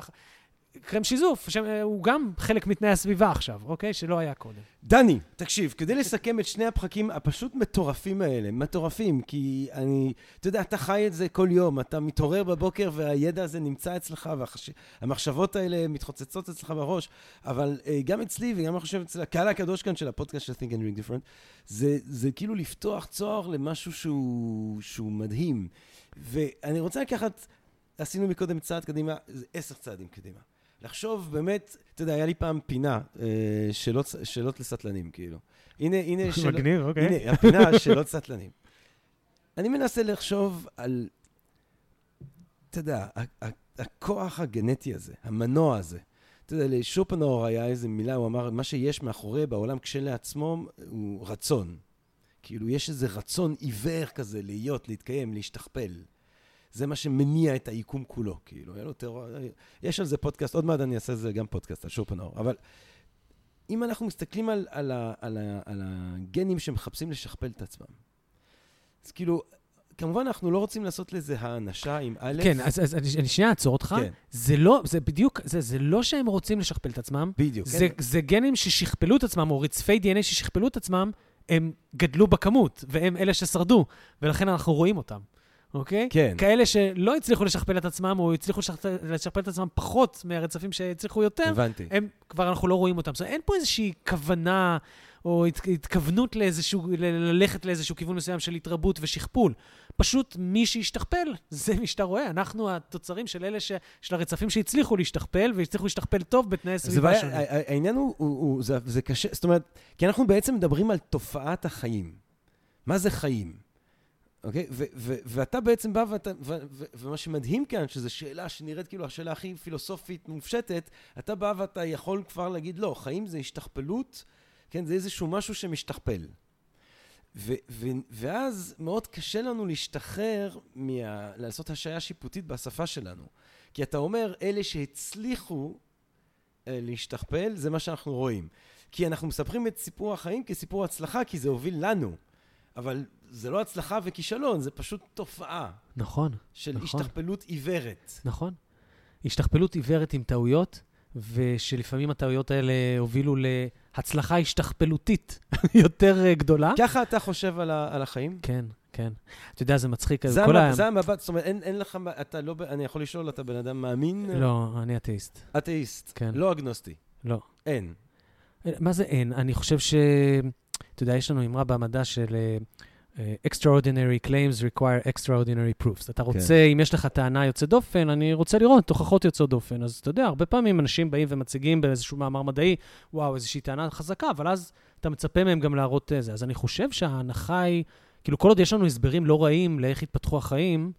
קרם שיזוף, שהוא גם חלק מתנאי הסביבה עכשיו, אוקיי? שלא היה קודם. דני, תקשיב, כדי לסכם את שני הפרקים הפשוט מטורפים האלה, מטורפים, כי אני, אתה יודע, אתה חי את זה כל יום, אתה מתעורר בבוקר והידע הזה נמצא אצלך, והמחשבות האלה מתחוצצות אצלך בראש, אבל uh, גם אצלי וגם אני חושב אצל הקהל הקדוש כאן של הפודקאסט של Think and Ring Different, זה, זה כאילו לפתוח צוהר למשהו שהוא, שהוא מדהים. ואני רוצה לקחת, עשינו מקודם צעד קדימה, עשר צעדים קדימה. לחשוב באמת, אתה יודע, היה לי פעם פינה, אה, שאלות, שאלות לסטלנים, כאילו. הנה, הנה, שאלות- מגניב, אוקיי. הנה, הפינה שאלות סטלנים. אני מנסה לחשוב על, אתה יודע, הכוח הגנטי הזה, המנוע הזה. אתה יודע, לשופנאור היה איזו מילה, הוא אמר, מה שיש מאחורי בעולם כשלעצמו הוא רצון. כאילו, יש איזה רצון עיוור כזה להיות, להתקיים, להשתכפל. זה מה שמניע את היקום כולו, כאילו, היה לו טרור... יש על זה פודקאסט, עוד מעט אני אעשה זה גם פודקאסט, על שופנאור, אבל אם אנחנו מסתכלים על, על, ה, על, ה, על הגנים שמחפשים לשכפל את עצמם, אז כאילו, כמובן אנחנו לא רוצים לעשות לזה האנשה עם א', כן, אז, אז אני, אני שנייה אעצור אותך. כן. זה לא, זה בדיוק, זה, זה לא שהם רוצים לשכפל את עצמם, בדיוק, זה, כן. זה גנים ששכפלו את עצמם, או רצפי DNA ששכפלו את עצמם, הם גדלו בכמות, והם אלה ששרדו, ולכן אנחנו רואים אותם, אוקיי? כן. כאלה שלא הצליחו לשכפל את עצמם, או הצליחו לשכפל, את עצמם פחות מהרצפים שהצליחו יותר, הבנתי. הם, כבר אנחנו לא רואים אותם. זאת אומרת, אין פה איזושהי כוונה או הת, התכוונות לאיזשהו, ללכת לאיזשהו כיוון מסוים של התרבות ושכפול. פשוט מי שהשתכפל, זה מי שאתה רואה. אנחנו התוצרים של אלה ש, של הרצפים שהצליחו להשתכפל, והצליחו להשתכפל טוב בתנאי סביבה שונים. העניין הוא, הוא, הוא זה, זה קשה, זאת אומרת, כי אנחנו בעצם מדברים על תופעת החיים. מה זה חיים? אוקיי? ואתה בעצם בא, ואתה, ומה שמדהים כאן, שזו שאלה שנראית כאילו השאלה הכי פילוסופית מופשטת, אתה בא ואתה יכול כבר להגיד, לא, חיים זה השתכפלות, כן? זה איזשהו משהו שמשתכפל. ואז מאוד קשה לנו להשתחרר, מה- לעשות השעיה שיפוטית בשפה שלנו. כי אתה אומר, אלה שהצליחו אה, להשתכפל, זה מה שאנחנו רואים. כי אנחנו מספרים את סיפור החיים כסיפור הצלחה, כי זה הוביל לנו. אבל זה לא הצלחה וכישלון, זה פשוט תופעה נכון, של נכון. השתכפלות עיוורת. נכון. השתכפלות עיוורת עם טעויות, ושלפעמים הטעויות האלה הובילו להצלחה השתכפלותית יותר אה, גדולה. ככה אתה חושב על, ה- על החיים? כן, כן. אתה יודע, זה מצחיק. זה, כל המב... ה- זה המבט, זאת אומרת, אין, אין לך, אתה לא, אני יכול לשאול, אתה בן אדם מאמין? לא, אני אתאיסט. אתאיסט. כן. לא אגנוסטי. לא. אין. מה זה אין? אני חושב ש... אתה יודע, יש לנו אמרה במדע של אה, אה, extraordinary claims require extraordinary proofs. אתה רוצה, אם יש לך טענה יוצאת דופן, אני רוצה לראות הוכחות יוצאות דופן. אז אתה יודע, הרבה פעמים אנשים באים ומציגים באיזשהו מאמר מדעי, וואו, איזושהי טענה חזקה, אבל אז אתה מצפה מהם גם להראות אה, זה. אז אני חושב שההנחה היא, כאילו, כל עוד יש לנו הסברים לא רעים לאיך התפתחו החיים,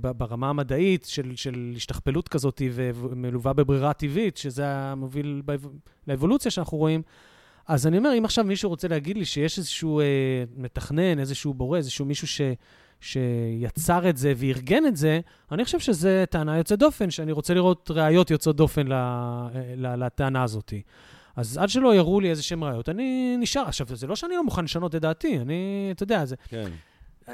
וברמה המדעית של, של השתכפלות כזאת ומלווה בברירה טבעית, שזה המוביל לאבולוציה שאנחנו רואים, אז אני אומר, אם עכשיו מישהו רוצה להגיד לי שיש איזשהו אה, מתכנן, איזשהו בורא, איזשהו מישהו ש, שיצר את זה וארגן את זה, אני חושב שזו טענה יוצאת דופן, שאני רוצה לראות ראיות יוצאות דופן ל, ל, לטענה הזאת. אז עד שלא יראו לי איזה שהם ראיות, אני נשאר. עכשיו, זה לא שאני לא מוכן לשנות את דעתי, אני, אתה יודע, זה, כן.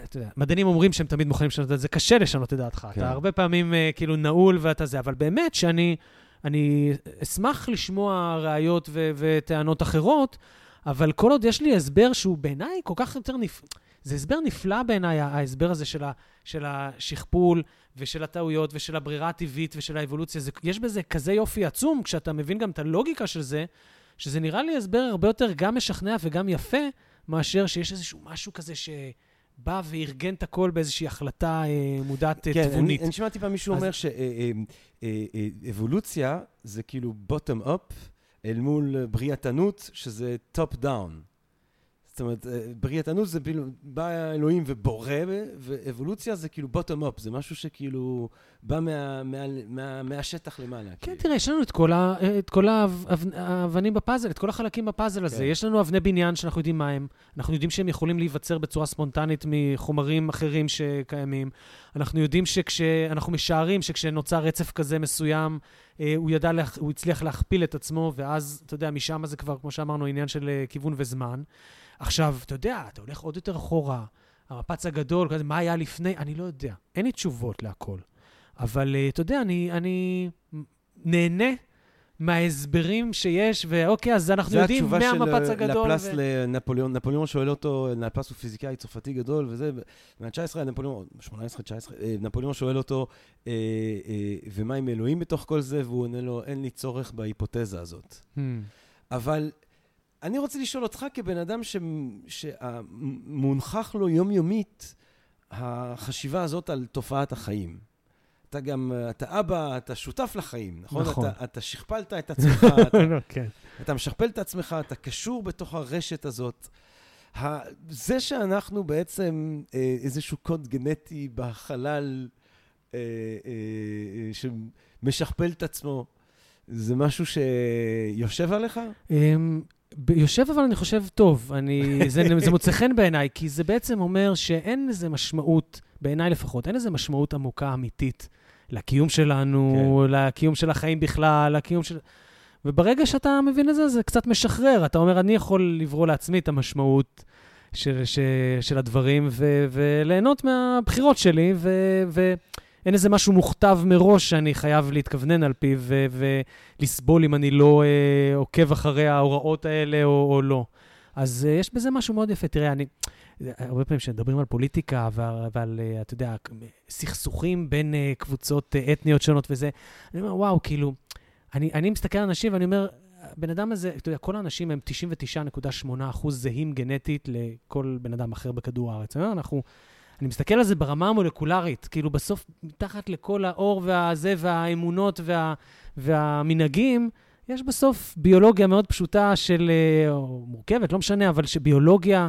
אתה יודע, מדענים אומרים שהם תמיד מוכנים לשנות את זה, זה קשה לשנות את דעתך. כן. אתה הרבה פעמים אה, כאילו נעול ואתה זה, אבל באמת שאני אני אשמח לשמוע ראיות ו- וטענות אחרות, אבל כל עוד יש לי הסבר שהוא בעיניי כל כך יותר נפ... זה הסבר נפלא בעיניי, ההסבר הזה של, ה- של השכפול ושל הטעויות ושל הברירה הטבעית ושל האבולוציה. זה, יש בזה כזה יופי עצום, כשאתה מבין גם את הלוגיקה של זה, שזה נראה לי הסבר הרבה יותר גם משכנע וגם יפה, מאשר שיש איזשהו משהו כזה ש... בא וארגן את הכל באיזושהי החלטה אה, מודעת אה, כן, תבונית. אני, אני שמעתי פעם מישהו אז- אומר שאבולוציה זה כאילו bottom up אל מול אה, בריאתנות, שזה top down. זאת אומרת, אה, בריאתנות זה כאילו, בא אלוהים ובורא, ואבולוציה זה כאילו bottom up, זה משהו שכאילו בא מה, מה, מה, מהשטח למעלה. כן, כאילו. תראה, יש לנו את כל, ה, את כל האב- האב- האבנים בפאזל, את כל החלקים בפאזל הזה. כן. יש לנו אבני בניין שאנחנו יודעים מה הם. אנחנו יודעים שהם יכולים להיווצר בצורה ספונטנית מחומרים אחרים שקיימים. אנחנו יודעים שכשאנחנו משערים שכשנוצר רצף כזה מסוים, אה, הוא ידע, הוא הצליח להכפיל את עצמו, ואז, אתה יודע, משם זה כבר, כמו שאמרנו, עניין של אה, כיוון וזמן. עכשיו, אתה יודע, אתה הולך עוד יותר אחורה, המפץ הגדול, כזה, מה היה לפני, אני לא יודע. אין לי תשובות להכל. אבל אה, אתה יודע, אני, אני נהנה מההסברים שיש, ואוקיי, אז אנחנו זה יודעים התשובה מהמפץ של אה, הגדול. לפלס ו- לנפוליאון. נפוליאון שואל אותו, לפלס הוא פיזיקאי צרפתי גדול, וזה, מה-19, נפוליאון, 18, 19, אה, נפוליאון שואל אותו, אה, אה, ומה עם אלוהים בתוך כל זה? והוא עונה לו, אין לי צורך בהיפותזה הזאת. Hmm. אבל אני רוצה לשאול אותך כבן אדם ש... שמונכח לו יומיומית החשיבה הזאת על תופעת החיים. אתה גם, אתה אבא, אתה שותף לחיים, נכון? נכון. אתה, אתה שכפלת את עצמך, אתה, לא, כן. אתה משכפל את עצמך, אתה קשור בתוך הרשת הזאת. זה שאנחנו בעצם אה, איזשהו קוד גנטי בחלל אה, אה, אה, שמשכפל את עצמו, זה משהו שיושב עליך? יושב אבל אני חושב טוב, אני, זה, זה מוצא חן בעיניי, כי זה בעצם אומר שאין לזה משמעות, בעיניי לפחות, אין לזה משמעות עמוקה אמיתית לקיום שלנו, כן. לקיום של החיים בכלל, לקיום של... וברגע שאתה מבין את זה, זה קצת משחרר. אתה אומר, אני יכול לברוא לעצמי את המשמעות של, של, של הדברים ו, וליהנות מהבחירות שלי, ו, ואין איזה משהו מוכתב מראש שאני חייב להתכוונן על פיו ו, ולסבול אם אני לא אה, עוקב אחרי ההוראות האלה או, או לא. אז אה, יש בזה משהו מאוד יפה. תראה, אני... הרבה פעמים כשמדברים על פוליטיקה ועל, ועל, אה, אתה יודע, סכסוכים בין אה, קבוצות אה, אתניות שונות וזה, אני אומר, וואו, כאילו, אני, אני מסתכל על אנשים ואני אומר, הבן אדם הזה, אתה יודע, כל האנשים הם 99.8 אחוז זהים גנטית לכל בן אדם אחר בכדור הארץ. אני אומר, אנחנו... אני מסתכל על זה ברמה המולקולרית, כאילו בסוף, מתחת לכל האור והזה והאמונות וה, והמנהגים, יש בסוף ביולוגיה מאוד פשוטה של, אה, או מורכבת, לא משנה, אבל שביולוגיה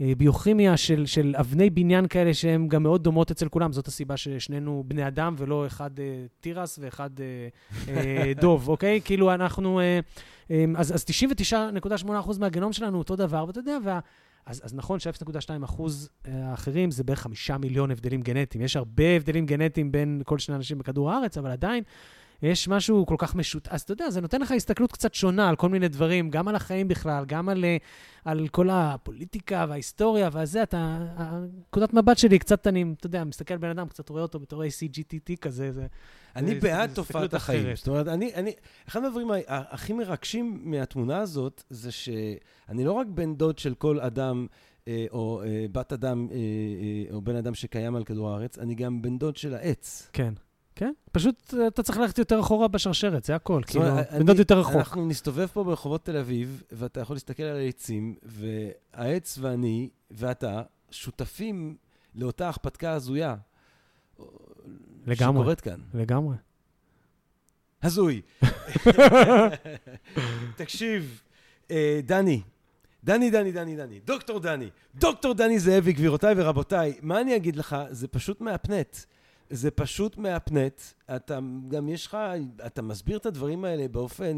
אה, ביוכימיה של, של אבני בניין כאלה שהן גם מאוד דומות אצל כולם. זאת הסיבה ששנינו בני אדם ולא אחד אה, תירס ואחד אה, אה, דוב, אוקיי? כאילו אנחנו... אה, אה, אז, אז 99.8% מהגנום שלנו אותו דבר, ואתה יודע, וה... אז, אז נכון ש-0.2 אחוז האחרים זה בערך חמישה מיליון הבדלים גנטיים. יש הרבה הבדלים גנטיים בין כל שני אנשים בכדור הארץ, אבל עדיין יש משהו כל כך משוט... אז אתה יודע, זה נותן לך הסתכלות קצת שונה על כל מיני דברים, גם על החיים בכלל, גם על, אה, על כל הפוליטיקה וההיסטוריה והזה, אתה... נקודת מבט שלי, קצת אני, אתה יודע, מסתכל על בן אדם, קצת רואה אותו בתור ACGTT כזה, זה... אני זה- בעד זה תופעת החיים. אחרת. זאת אומרת, אני, אני, אחד מהדברים ה- הכי מרגשים מהתמונה הזאת, זה שאני לא רק בן דוד של כל אדם, אה, או אה, בת אדם, או בן אדם שקיים על כדור הארץ, אני גם בן דוד של העץ. כן. כן, פשוט אה, אתה צריך ללכת יותר אחורה בשרשרת, זה הכל. כאילו, אני- בן דוד יותר רחוק. אנחנו נסתובב פה ברחובות תל אביב, ואתה יכול להסתכל על העצים, והעץ ואני ואתה שותפים לאותה הרפתקה הזויה. לגמרי. שקורית כאן. לגמרי. הזוי. תקשיב, אה, דני, דני, דני, דני, דני, דוקטור דני, דוקטור דני זאבי, גבירותיי ורבותיי, מה אני אגיד לך? זה פשוט מהפנט. זה פשוט מהפנט. אתה גם יש לך, אתה מסביר את הדברים האלה באופן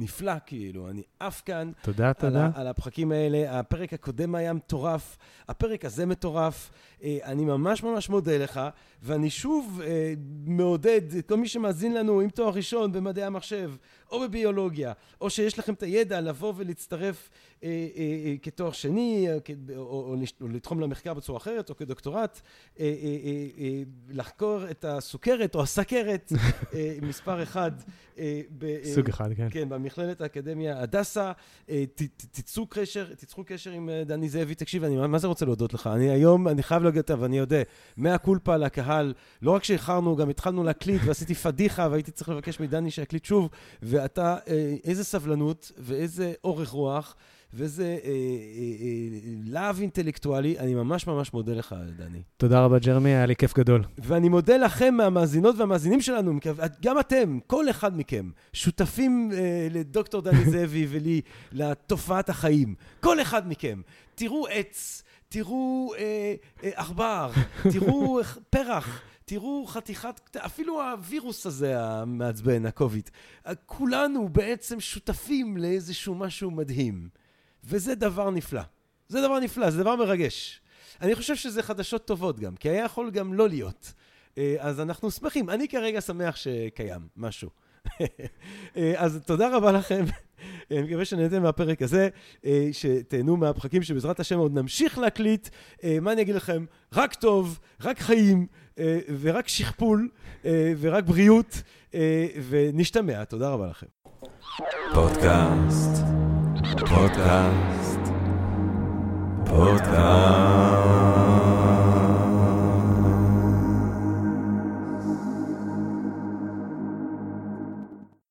נפלא, כאילו. אני עף כאן תודה, על, תודה. ה, על הפרקים האלה. הפרק הקודם היה מטורף, הפרק הזה מטורף. אה, אני ממש ממש מודה לך, ואני שוב אה, מעודד את כל מי שמאזין לנו עם תואר ראשון במדעי המחשב, או בביולוגיה, או שיש לכם את הידע לבוא ולהצטרף אה, אה, אה, כתואר שני, אה, או, או, או לתחום למחקר בצורה אחרת, או כדוקטורט, אה, אה, אה, אה, לחקור את הסוכרת או הסכרת, אה, מספר אחד. אה, ב- אה, סוג אחד, כן. כן, במכללת האקדמיה הדסה, אה, ת- ת- תיצרו קשר, תיצרו קשר עם אה, דני זאבי. תקשיב, אני מה זה רוצה להודות לך? אני היום, אני חייב להגיד אותה, ואני יודע, מאה קולפה לקהל, לא רק שאיחרנו, גם התחלנו להקליט, ועשיתי פדיחה, והייתי צריך לבקש מדני שיקליט שוב, ואתה, אה, איזה סבלנות, ואיזה אורך רוח, ואיזה אה, אה, אה, להב אינטלקטואלי, אני ממש ממש מודה לך, דני. תודה רבה, ג'רמי, היה לי כיף גדול. ואני מודה לכם, מהמאזינות והמאזינים שלנו, גם אתם, כל אחד מכם, שותפים אה, לדוקטור דני זאבי ולי, לתופעת החיים. כל אחד מכם. תראו עץ, תראו אה, אה, עכבר, תראו אה, פרח. תראו חתיכת, אפילו הווירוס הזה המעצבן, הקוביד. כולנו בעצם שותפים לאיזשהו משהו מדהים. וזה דבר נפלא. זה דבר נפלא, זה דבר מרגש. אני חושב שזה חדשות טובות גם, כי היה יכול גם לא להיות. אה, אז אנחנו שמחים. אני כרגע שמח שקיים משהו. אה, אז תודה רבה לכם. אני מקווה שנהנתם מהפרק הזה, אה, שתהנו מהפרקים שבעזרת השם עוד נמשיך להקליט. אה, מה אני אגיד לכם? רק טוב, רק חיים, אה, ורק שכפול, אה, ורק בריאות, אה, ונשתמע. תודה רבה לכם. פודקאסט, פודקאסט, פודקאסט.